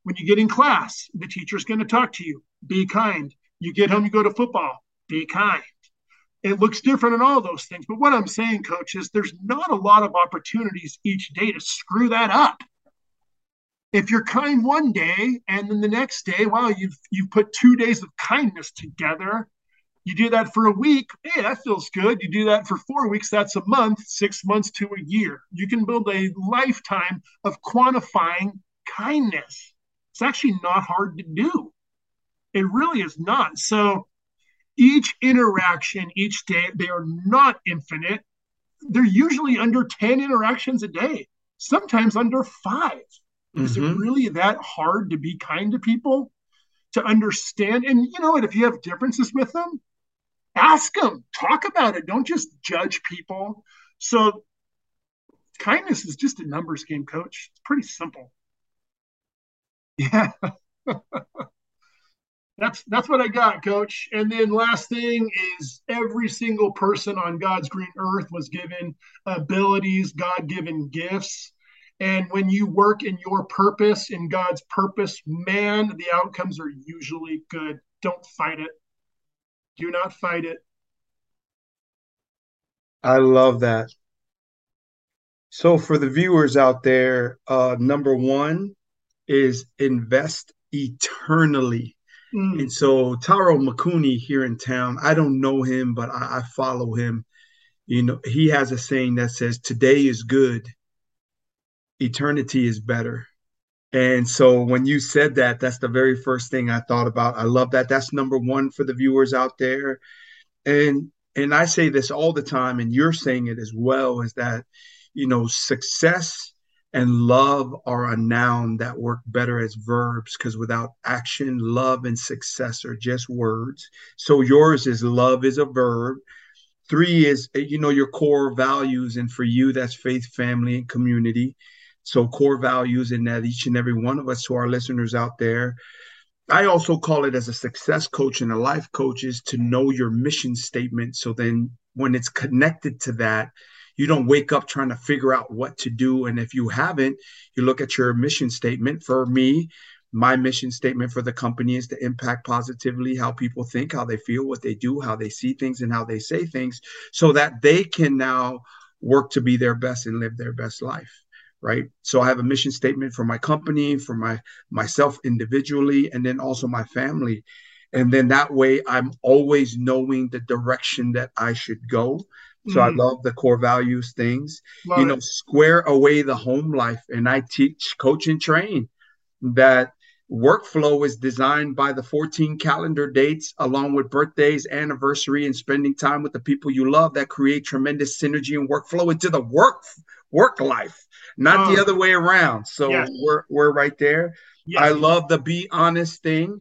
When you get in class, the teacher's going to talk to you. Be kind. You get home, you go to football. Be kind. It looks different in all those things. But what I'm saying, coach, is there's not a lot of opportunities each day to screw that up. If you're kind one day and then the next day, well, you've you've put two days of kindness together you do that for a week, hey, that feels good. You do that for four weeks, that's a month, six months to a year. You can build a lifetime of quantifying kindness. It's actually not hard to do. It really is not. So each interaction, each day, they are not infinite. They're usually under 10 interactions a day, sometimes under 5 mm-hmm. Is it mm-hmm. really that hard to be kind to people? To understand, and you know what, if you have differences with them, ask them, talk about it. Don't just judge people. So kindness is just a numbers game, coach. It's pretty simple. Yeah. that's that's what I got, coach. And then last thing is every single person on God's green earth was given abilities, God-given gifts. And when you work in your purpose, in God's purpose, man, the outcomes are usually good. Don't fight it. Do not fight it. I love that. So for the viewers out there, uh, number one is invest eternally. Mm. And so Taro Makuni here in town, I don't know him, but I, I follow him. You know, he has a saying that says, Today is good, eternity is better. And so when you said that, that's the very first thing I thought about. I love that. That's number one for the viewers out there. And and I say this all the time, and you're saying it as well, is that you know, success and love are a noun that work better as verbs because without action, love and success are just words. So yours is love is a verb. Three is, you know, your core values. And for you, that's faith, family, and community. So core values in that each and every one of us to our listeners out there. I also call it as a success coach and a life coach is to know your mission statement. So then when it's connected to that, you don't wake up trying to figure out what to do. And if you haven't, you look at your mission statement. For me, my mission statement for the company is to impact positively how people think, how they feel, what they do, how they see things, and how they say things, so that they can now work to be their best and live their best life right so i have a mission statement for my company for my myself individually and then also my family and then that way i'm always knowing the direction that i should go so mm. i love the core values things love you know it. square away the home life and i teach coach and train that workflow is designed by the 14 calendar dates along with birthdays anniversary and spending time with the people you love that create tremendous synergy and workflow into the work work life not the other way around. So yes. we're we're right there. Yes. I love the be honest thing,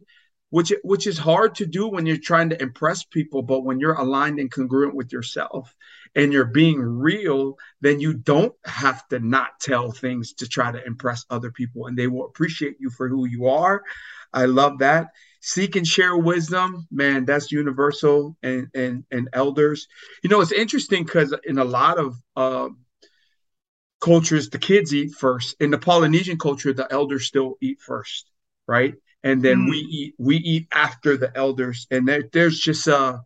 which which is hard to do when you're trying to impress people, but when you're aligned and congruent with yourself and you're being real, then you don't have to not tell things to try to impress other people and they will appreciate you for who you are. I love that. Seek and share wisdom, man, that's universal and and and elders. You know, it's interesting because in a lot of uh, cultures, the kids eat first. In the Polynesian culture, the elders still eat first, right? And then mm. we eat we eat after the elders, and there, there's just a,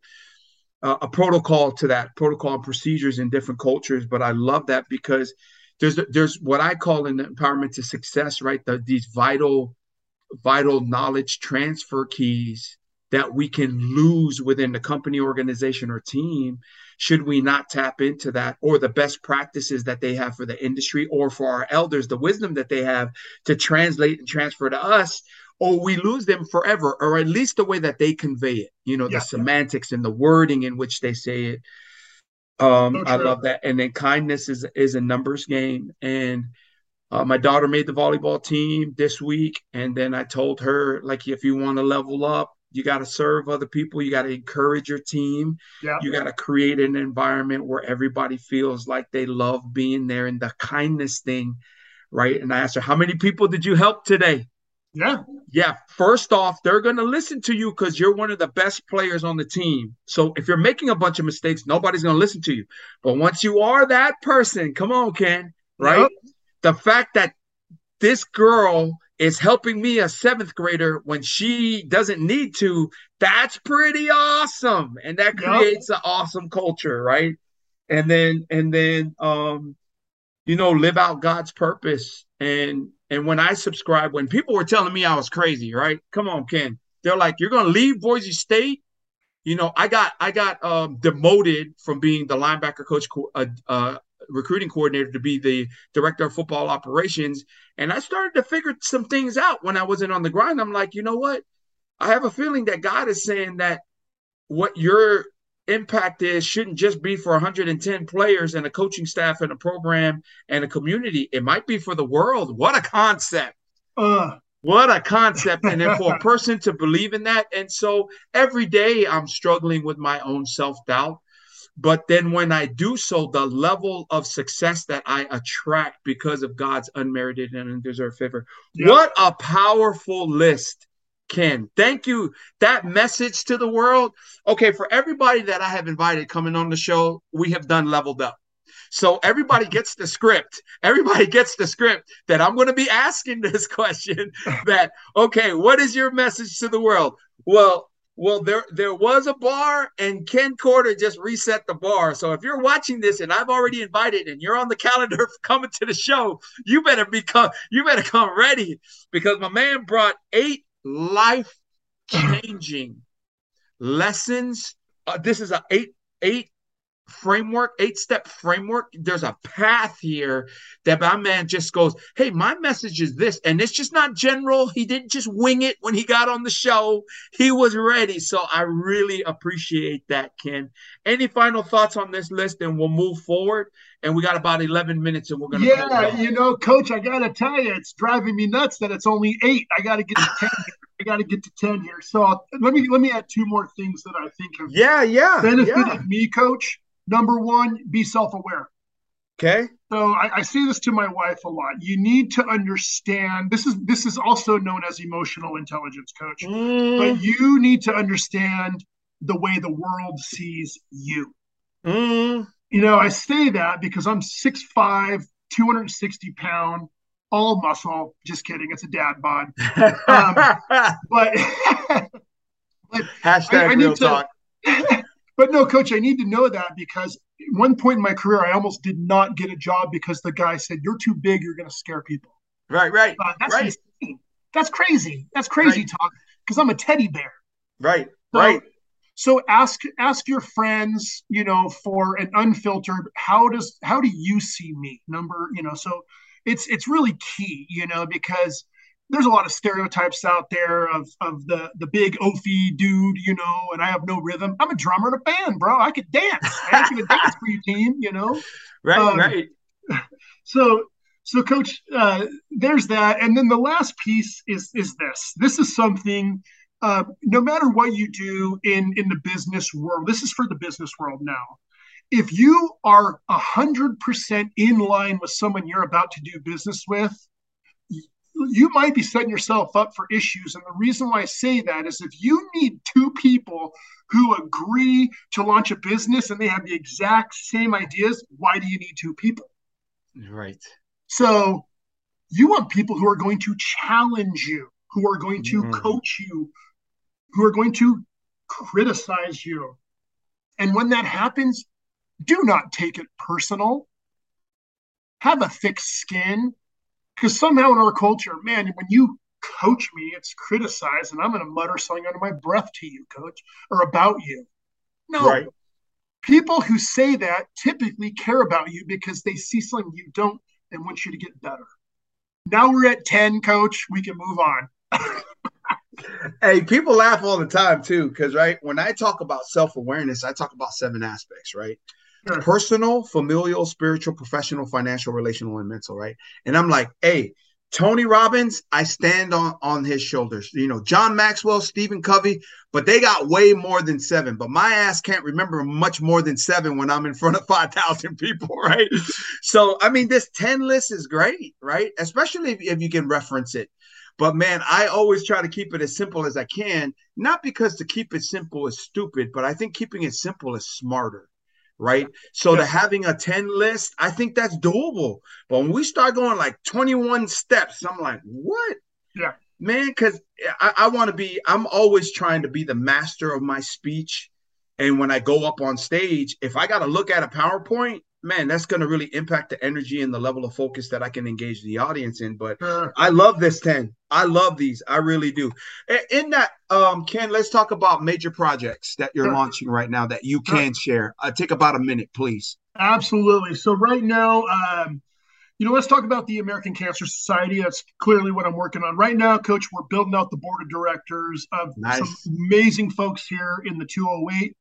a a protocol to that protocol and procedures in different cultures. But I love that because there's there's what I call in empowerment to success, right? The, these vital vital knowledge transfer keys that we can lose within the company organization or team should we not tap into that or the best practices that they have for the industry or for our elders, the wisdom that they have to translate and transfer to us, or we lose them forever, or at least the way that they convey it, you know, yeah, the semantics and the wording in which they say it. Um, so I love that. And then kindness is is a numbers game. And uh, my daughter made the volleyball team this week, and then I told her like, if you want to level up, you got to serve other people. You got to encourage your team. Yeah. You got to create an environment where everybody feels like they love being there and the kindness thing, right? And I asked her, How many people did you help today? Yeah. Yeah. First off, they're going to listen to you because you're one of the best players on the team. So if you're making a bunch of mistakes, nobody's going to listen to you. But once you are that person, come on, Ken, right? Yep. The fact that this girl is helping me a seventh grader when she doesn't need to that's pretty awesome and that creates yep. an awesome culture right and then and then um you know live out god's purpose and and when i subscribe when people were telling me i was crazy right come on ken they're like you're gonna leave boise state you know i got i got um demoted from being the linebacker coach uh, uh, recruiting coordinator to be the director of football operations. And I started to figure some things out when I wasn't on the grind. I'm like, you know what? I have a feeling that God is saying that what your impact is shouldn't just be for 110 players and a coaching staff and a program and a community. It might be for the world. What a concept. Uh. What a concept. And then for a person to believe in that. And so every day I'm struggling with my own self doubt. But then when I do so, the level of success that I attract because of God's unmerited and undeserved favor. Yep. What a powerful list, Ken. Thank you. That message to the world. Okay, for everybody that I have invited coming on the show, we have done leveled up. So everybody gets the script. Everybody gets the script that I'm going to be asking this question that, okay, what is your message to the world? Well, well, there there was a bar, and Ken Corder just reset the bar. So if you're watching this, and I've already invited, and you're on the calendar coming to the show, you better become you better come ready because my man brought eight life changing lessons. Uh, this is a eight eight framework, eight step framework. There's a path here that my man just goes, Hey, my message is this. And it's just not general. He didn't just wing it when he got on the show, he was ready. So I really appreciate that, Ken. Any final thoughts on this list? And we'll move forward. And we got about 11 minutes and we're going to. Yeah, you know, coach, I got to tell you, it's driving me nuts that it's only eight. I got to get to 10. I got to get to 10 here. So let me let me add two more things that I think have yeah, yeah, benefited yeah. me, coach. Number one, be self aware. Okay. So I, I, say this to my wife a lot. You need to understand this is this is also known as emotional intelligence coach. Mm. But you need to understand the way the world sees you. Mm. You know, I say that because I'm 6'5, 260 pound, all muscle. Just kidding. It's a dad bod. Um, but, but hashtag I, I real talk. But no, coach, I need to know that because at one point in my career, I almost did not get a job because the guy said, "You're too big. You're going to scare people." Right, right, uh, that's right. Insane. That's crazy. That's crazy right. talk because I'm a teddy bear. Right, so, right. So ask ask your friends, you know, for an unfiltered. How does how do you see me? Number, you know, so it's it's really key, you know, because there's a lot of stereotypes out there of of the the big oafy dude, you know, and I have no rhythm. I'm a drummer in a band, bro. I could dance. I could dance for your team, you know. Right, um, right. So So, coach, uh, there's that, and then the last piece is is this. This is something. Uh, no matter what you do in in the business world, this is for the business world now. If you are a hundred percent in line with someone you're about to do business with, you might be setting yourself up for issues. And the reason why I say that is if you need two people who agree to launch a business and they have the exact same ideas, why do you need two people? Right. So you want people who are going to challenge you, who are going to mm. coach you, who are going to criticize you. And when that happens, do not take it personal. Have a thick skin. Because somehow in our culture, man, when you coach me, it's criticized, and I'm going to mutter something under my breath to you, coach, or about you. No. Right. People who say that typically care about you because they see something you don't and want you to get better. Now we're at 10, coach. We can move on. hey, people laugh all the time too, because right when I talk about self awareness, I talk about seven aspects, right? Sure. Personal, familial, spiritual, professional, financial, relational, and mental, right? And I'm like, hey, Tony Robbins, I stand on on his shoulders. You know, John Maxwell, Stephen Covey, but they got way more than seven. But my ass can't remember much more than seven when I'm in front of five thousand people, right? So I mean, this ten list is great, right? Especially if, if you can reference it. But man, I always try to keep it as simple as I can. Not because to keep it simple is stupid, but I think keeping it simple is smarter right? So yeah. to having a 10 list, I think that's doable. But when we start going like 21 steps, I'm like, what? Yeah. Man, because I, I want to be, I'm always trying to be the master of my speech. And when I go up on stage, if I got to look at a PowerPoint, man, that's going to really impact the energy and the level of focus that I can engage the audience in. But I love this 10. I love these. I really do. In that, um, Ken, let's talk about major projects that you're launching right now that you can share. Uh, take about a minute, please. Absolutely. So right now, um, you know, let's talk about the American Cancer Society. That's clearly what I'm working on right now, Coach. We're building out the board of directors of nice. some amazing folks here in the 208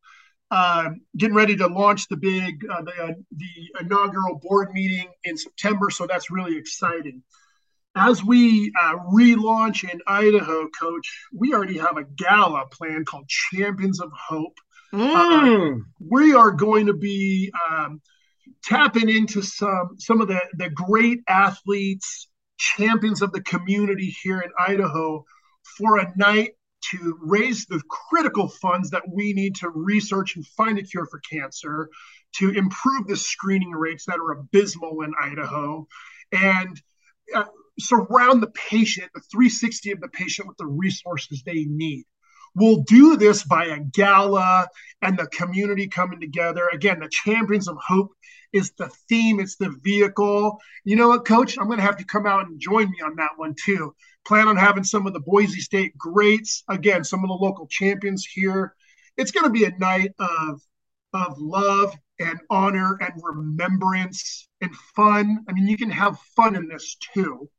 uh, getting ready to launch the big uh, the, uh, the inaugural board meeting in September, so that's really exciting. As we uh, relaunch in Idaho, Coach, we already have a gala plan called Champions of Hope. Mm. we are going to be um, tapping into some some of the the great athletes, champions of the community here in Idaho for a night to raise the critical funds that we need to research and find a cure for cancer, to improve the screening rates that are abysmal in Idaho, and uh, surround the patient, the 360 of the patient, with the resources they need. We'll do this by a gala and the community coming together. Again, the Champions of Hope is the theme, it's the vehicle. You know what, coach? I'm going to have to come out and join me on that one too. Plan on having some of the Boise State greats, again, some of the local champions here. It's going to be a night of, of love and honor and remembrance and fun. I mean, you can have fun in this too,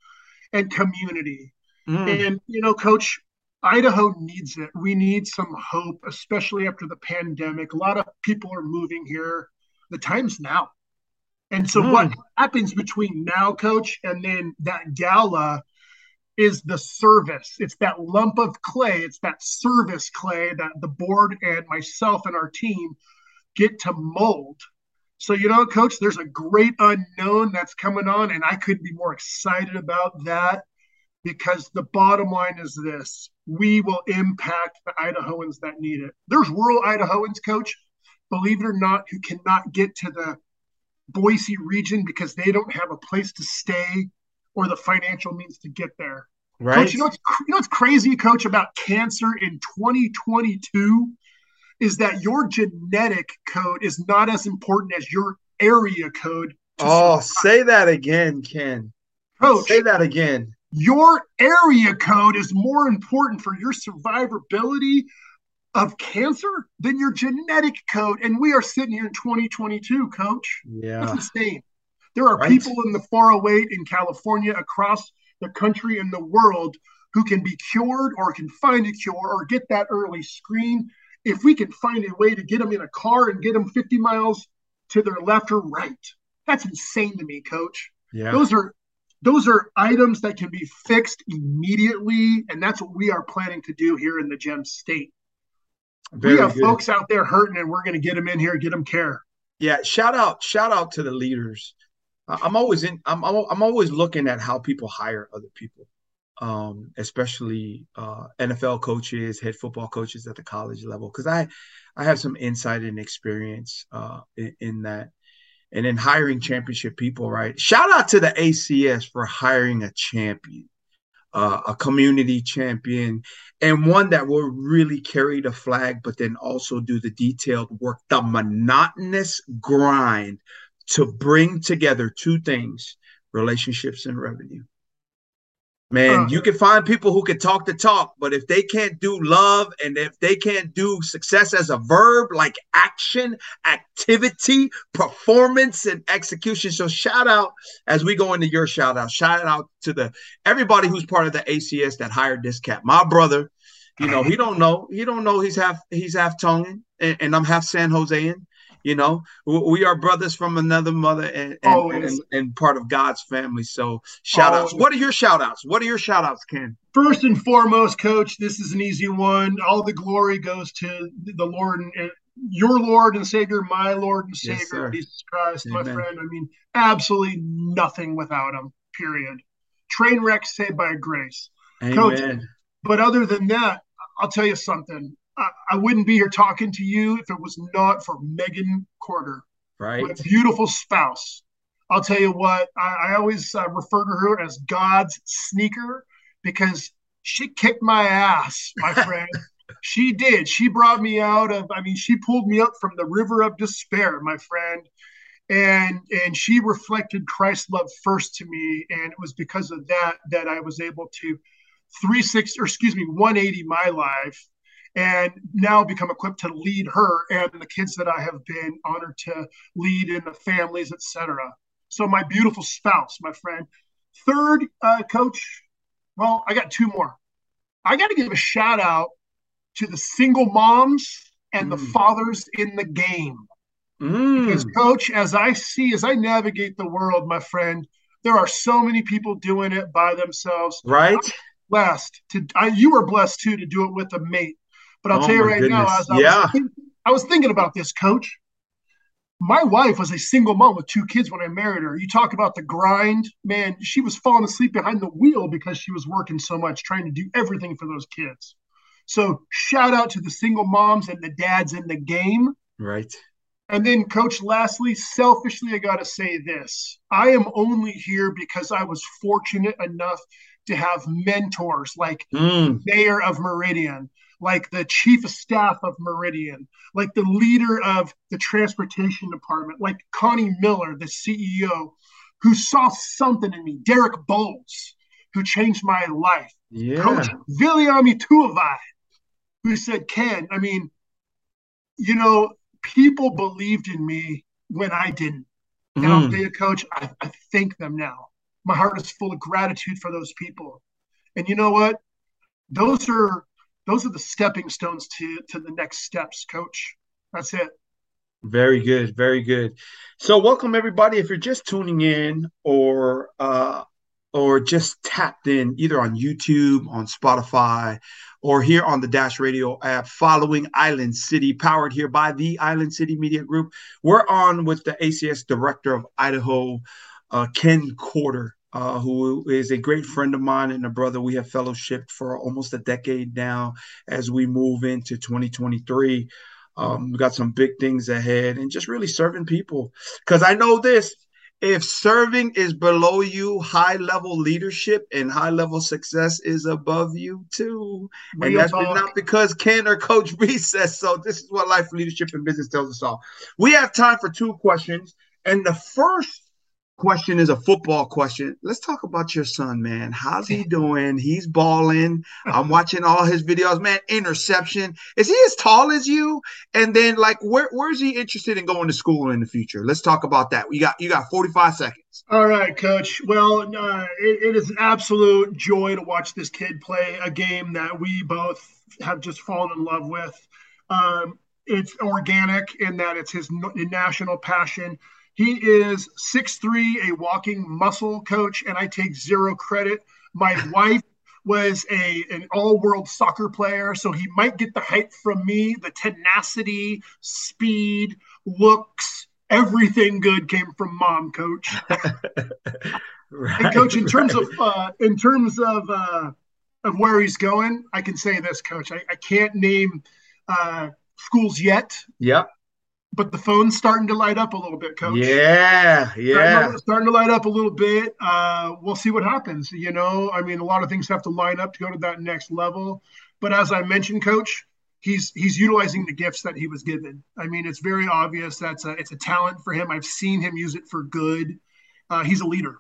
and community. Mm. And, you know, coach, Idaho needs it. We need some hope, especially after the pandemic. A lot of people are moving here. The time's now. And so, mm. what happens between now, coach, and then that gala is the service. It's that lump of clay, it's that service clay that the board and myself and our team get to mold. So, you know, coach, there's a great unknown that's coming on, and I couldn't be more excited about that because the bottom line is this we will impact the Idahoans that need it. There's rural Idahoans, coach, believe it or not, who cannot get to the Boise region because they don't have a place to stay or the financial means to get there. Right. Coach, you know what's you know what's crazy, coach, about cancer in 2022 is that your genetic code is not as important as your area code. Oh, survive. say that again, Ken. Coach, say that again. Your area code is more important for your survivability of cancer than your genetic code. And we are sitting here in 2022, coach. Yeah. That's insane. There are right. people in the 408 in California across the country and the world who can be cured or can find a cure or get that early screen. If we can find a way to get them in a car and get them 50 miles to their left or right, that's insane to me, coach. Yeah. Those are those are items that can be fixed immediately, and that's what we are planning to do here in the Gem State. Very we have good. folks out there hurting, and we're going to get them in here, get them care. Yeah, shout out, shout out to the leaders. I'm always in. I'm I'm always looking at how people hire other people, um, especially uh, NFL coaches, head football coaches at the college level, because I I have some insight and experience uh, in, in that and then hiring championship people, right? Shout out to the ACS for hiring a champion, uh, a community champion, and one that will really carry the flag, but then also do the detailed work, the monotonous grind to bring together two things relationships and revenue. Man, uh, you can find people who can talk the talk, but if they can't do love and if they can't do success as a verb, like action, activity, performance, and execution. So shout out as we go into your shout out. Shout out to the everybody who's part of the ACS that hired this cat. My brother, you know, he don't know, he don't know he's half he's half Tongan and, and I'm half San Josean. You know, we are brothers from another mother and and, oh, and, and, part of God's family. So shout outs. Oh. What are your shout outs? What are your shout outs, Ken? First and foremost, coach, this is an easy one. All the glory goes to the Lord and your Lord and Savior, my Lord and Savior, yes, Jesus Christ, Amen. my friend. I mean, absolutely nothing without him, period. Train wreck saved by grace. Amen. Coach, but other than that, I'll tell you something. I, wouldn't be here talking to you if it was not for Megan Corder, right? My beautiful spouse. I'll tell you what, I, I always uh, refer to her as God's sneaker because she kicked my ass, my friend. she did. She brought me out of, I mean, she pulled me up from the river of despair, my friend. And and she reflected Christ's love first to me. And it was because of that that I was able to 360 or excuse me, 180 my life and now become equipped to lead her and the kids that I have been honored to lead in the families, etc. So my beautiful spouse, my friend. Third, uh, coach. Well, I got two more. I got to give a shout out to the single moms and mm. the fathers in the game. Mm. Because, coach, as I see, as I navigate the world, my friend, there are so many people doing it by themselves. Right. I'm blessed to I, you were blessed too to do it with a mate but I'll oh tell you right goodness. now, as I, yeah. was thinking, I was thinking about this, coach. My wife was a single mom with two kids when I married her. You talk about the grind, man, she was falling asleep behind the wheel because she was working so much, trying to do everything for those kids. So shout out to the single moms and the dads in the game. Right. And then, coach, lastly, selfishly, I got to say this I am only here because I was fortunate enough to have mentors like mm. Mayor of Meridian, like the chief of staff of Meridian, like the leader of the transportation department, like Connie Miller, the CEO, who saw something in me, Derek Bowles, who changed my life, yeah. Coach Viliami Tuivai, who said, Ken, I mean, you know, people believed in me when I didn't. And mm. I'll tell you, Coach, I, I thank them now. My heart is full of gratitude for those people. And you know what? Those are those are the stepping stones to to the next steps, coach. That's it. Very good, very good. So welcome everybody. If you're just tuning in or uh or just tapped in either on YouTube, on Spotify, or here on the Dash Radio app, following Island City, powered here by the Island City Media Group. We're on with the ACS Director of Idaho, uh, Ken Corder uh, who is a great friend of mine and a brother. We have fellowshipped for almost a decade now as we move into 2023. Um, we got some big things ahead and just really serving people. Because I know this if serving is below you, high level leadership and high level success is above you too. Real and that's not because Ken or Coach V says so. This is what life, leadership, and business tells us all. We have time for two questions. And the first question is a football question. Let's talk about your son, man. How's he doing? He's balling. I'm watching all his videos, man. Interception. Is he as tall as you? And then, like, where where's he interested in going to school in the future? Let's talk about that. You got you got 45 seconds. All right, coach. Well, uh, it, it is an absolute joy to watch this kid play a game that we both have just fallen in love with. Um, it's organic in that it's his national passion He is six three, a walking muscle coach, and I take zero credit. My wife was a an all-world soccer player, so he might get the hype from me. The tenacity, speed, looks, everything good came from mom, coach. right, and coach, in terms right. of uh, in terms of uh, of where he's going, I can say this, coach. I, I can't name uh, schools yet. Yep. But the phone's starting to light up a little bit, coach. Yeah, yeah. Starting to, starting to light up a little bit. Uh, we'll see what happens. You know, I mean, a lot of things have to line up to go to that next level. But as I mentioned, coach, he's he's utilizing the gifts that he was given. I mean, it's very obvious that's a it's a talent for him. I've seen him use it for good. Uh, he's a leader,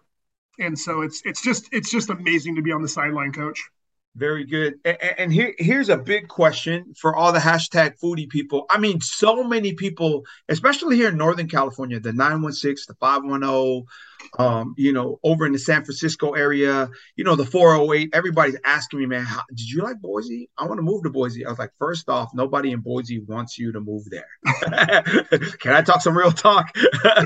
and so it's it's just it's just amazing to be on the sideline, coach. Very good. And, here, here's a big question for all the hashtag foodie people. I mean, so many people, especially here in Northern California, the 916, the 510, um, you know, over in the San Francisco area, you know, the 408, everybody's asking me, man, how, did you like Boise? I want to move to Boise. I was like, first off, nobody in Boise wants you to move there. Can I talk some real talk?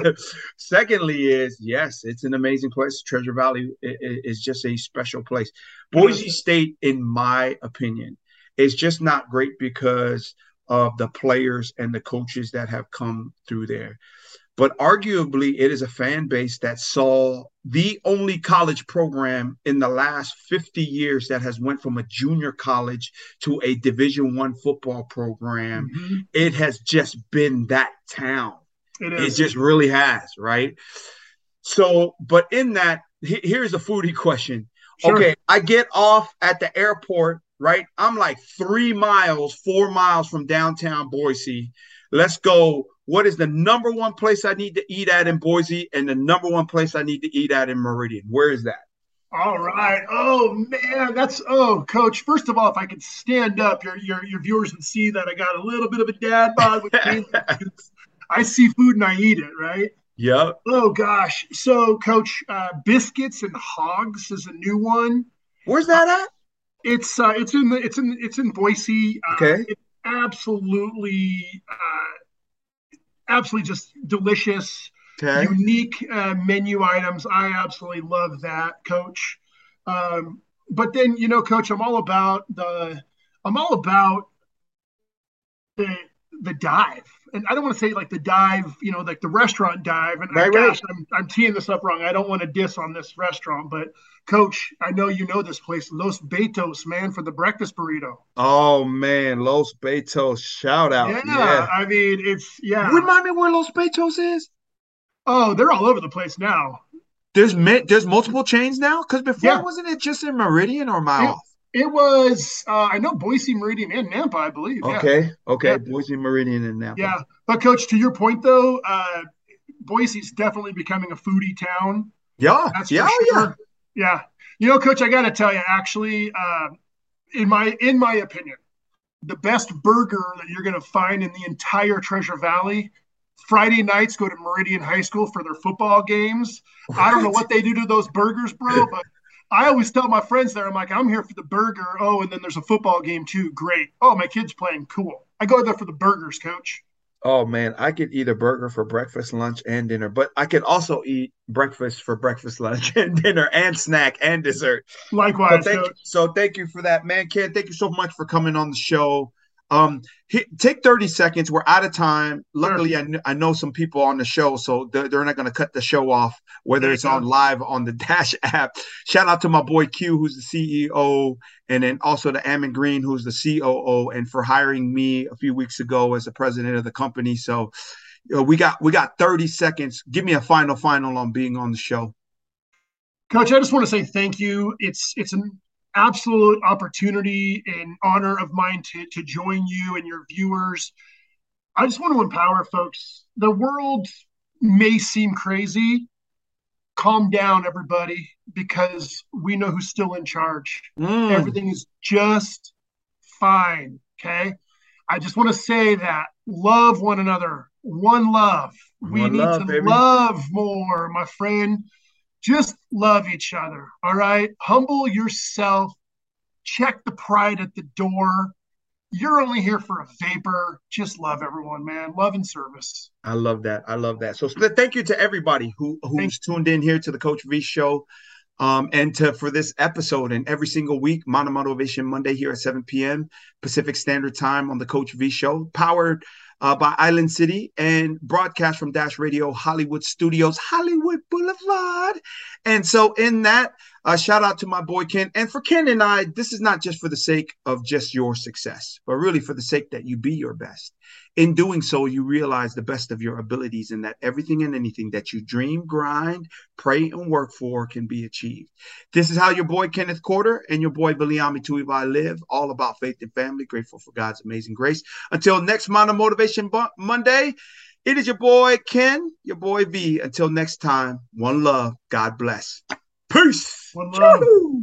Secondly, is yes, it's an amazing place. Treasure Valley is just a special place. Boise State, in my opinion, is just not great because of the players and the coaches that have come through there but arguably it is a fan base that saw the only college program in the last 50 years that has went from a junior college to a division one football program. Mm-hmm. it has just been that town. It, it, just really has right? So but in that here's a foodie question. Sure. okay i get off at the airport right? I'm like three miles four miles from downtown boise. Let's go what is the number one place I need to eat at in Boise and the number one place I need to eat at in Meridian? Where is that? All right. Oh man, that's oh, coach. First of all, if I could stand up, your your your viewers would see that I got a little bit of a dad bod with I see food and I eat it, right? Yep. Oh gosh. So, coach, uh, biscuits and hogs is a new one. Where's that at? It's uh, it's in the it's in it's in Boise. Uh, okay. It's absolutely uh, absolutely just delicious, okay. unique uh, menu items. I absolutely love that, Coach. Um, but then you know, Coach, I'm all about the I'm all about the the dive. And I don't want to say like the dive, you know, like the restaurant dive. And right, gosh, right. I'm, I'm teeing this up wrong. I don't want to diss on this restaurant, but coach, I know you know this place, Los Betos, man, for the breakfast burrito. Oh man, Los Betos, shout out. Yeah, yeah. I mean, it's yeah. Remind me where Los Betos is. Oh, they're all over the place now. There's there's multiple chains now because before yeah. wasn't it just in Meridian or Mile? It was, uh, I know Boise, Meridian, and Nampa, I believe. Okay, yeah. okay, yeah. Boise, Meridian, and Nampa. Yeah, but coach, to your point though, uh, Boise's definitely becoming a foodie town. Yeah, That's yeah, sure. yeah, yeah. You know, coach, I got to tell you, actually, uh, in my in my opinion, the best burger that you're going to find in the entire Treasure Valley. Friday nights, go to Meridian High School for their football games. What? I don't know what they do to those burgers, bro, but I always tell my friends there, I'm like, I'm here for the burger. Oh, and then there's a football game too. Great. Oh, my kid's playing. Cool. I go there for the burgers, coach. Oh man, I could eat a burger for breakfast, lunch, and dinner, but I could also eat breakfast for breakfast, lunch, and dinner, and snack and dessert. Likewise. So thank, you, so thank you for that, man. Ken, thank you so much for coming on the show. Um, take 30 seconds. We're out of time. Luckily. I, kn- I know some people on the show, so they're, they're not going to cut the show off, whether it's on live on the Dash app. Shout out to my boy Q, who's the CEO, and then also to Ammon Green, who's the COO, and for hiring me a few weeks ago as the president of the company. So you know, we got we got 30 seconds. Give me a final final on being on the show. Coach, I just want to say thank you. It's it's an absolute opportunity and honor of mine to, to join you and your viewers. I just want to empower folks. The world may seem crazy. Calm down, everybody, because we know who's still in charge. Mm. Everything is just fine. Okay. I just want to say that love one another. One love. We one need love, to baby. love more, my friend. Just love each other. All right. Humble yourself. Check the pride at the door. you're only here for a vapor. Just love everyone, man. Love and service. I love that. I love that. So thank you to everybody who who's tuned in here to the Coach V Show. Um, and to for this episode and every single week, Mono Motivation Monday here at 7 p.m. Pacific Standard Time on the Coach V Show, powered uh, by Island City and broadcast from Dash Radio Hollywood Studios, Hollywood Boulevard. And so, in that, uh, shout out to my boy Ken. And for Ken and I, this is not just for the sake of just your success, but really for the sake that you be your best. In doing so, you realize the best of your abilities and that everything and anything that you dream, grind, pray, and work for can be achieved. This is how your boy Kenneth Corder and your boy Viliami Tuivai live, all about faith and family, grateful for God's amazing grace. Until next Mono Motivation Monday, it is your boy Ken, your boy V. Until next time, one love. God bless. Peace. One love.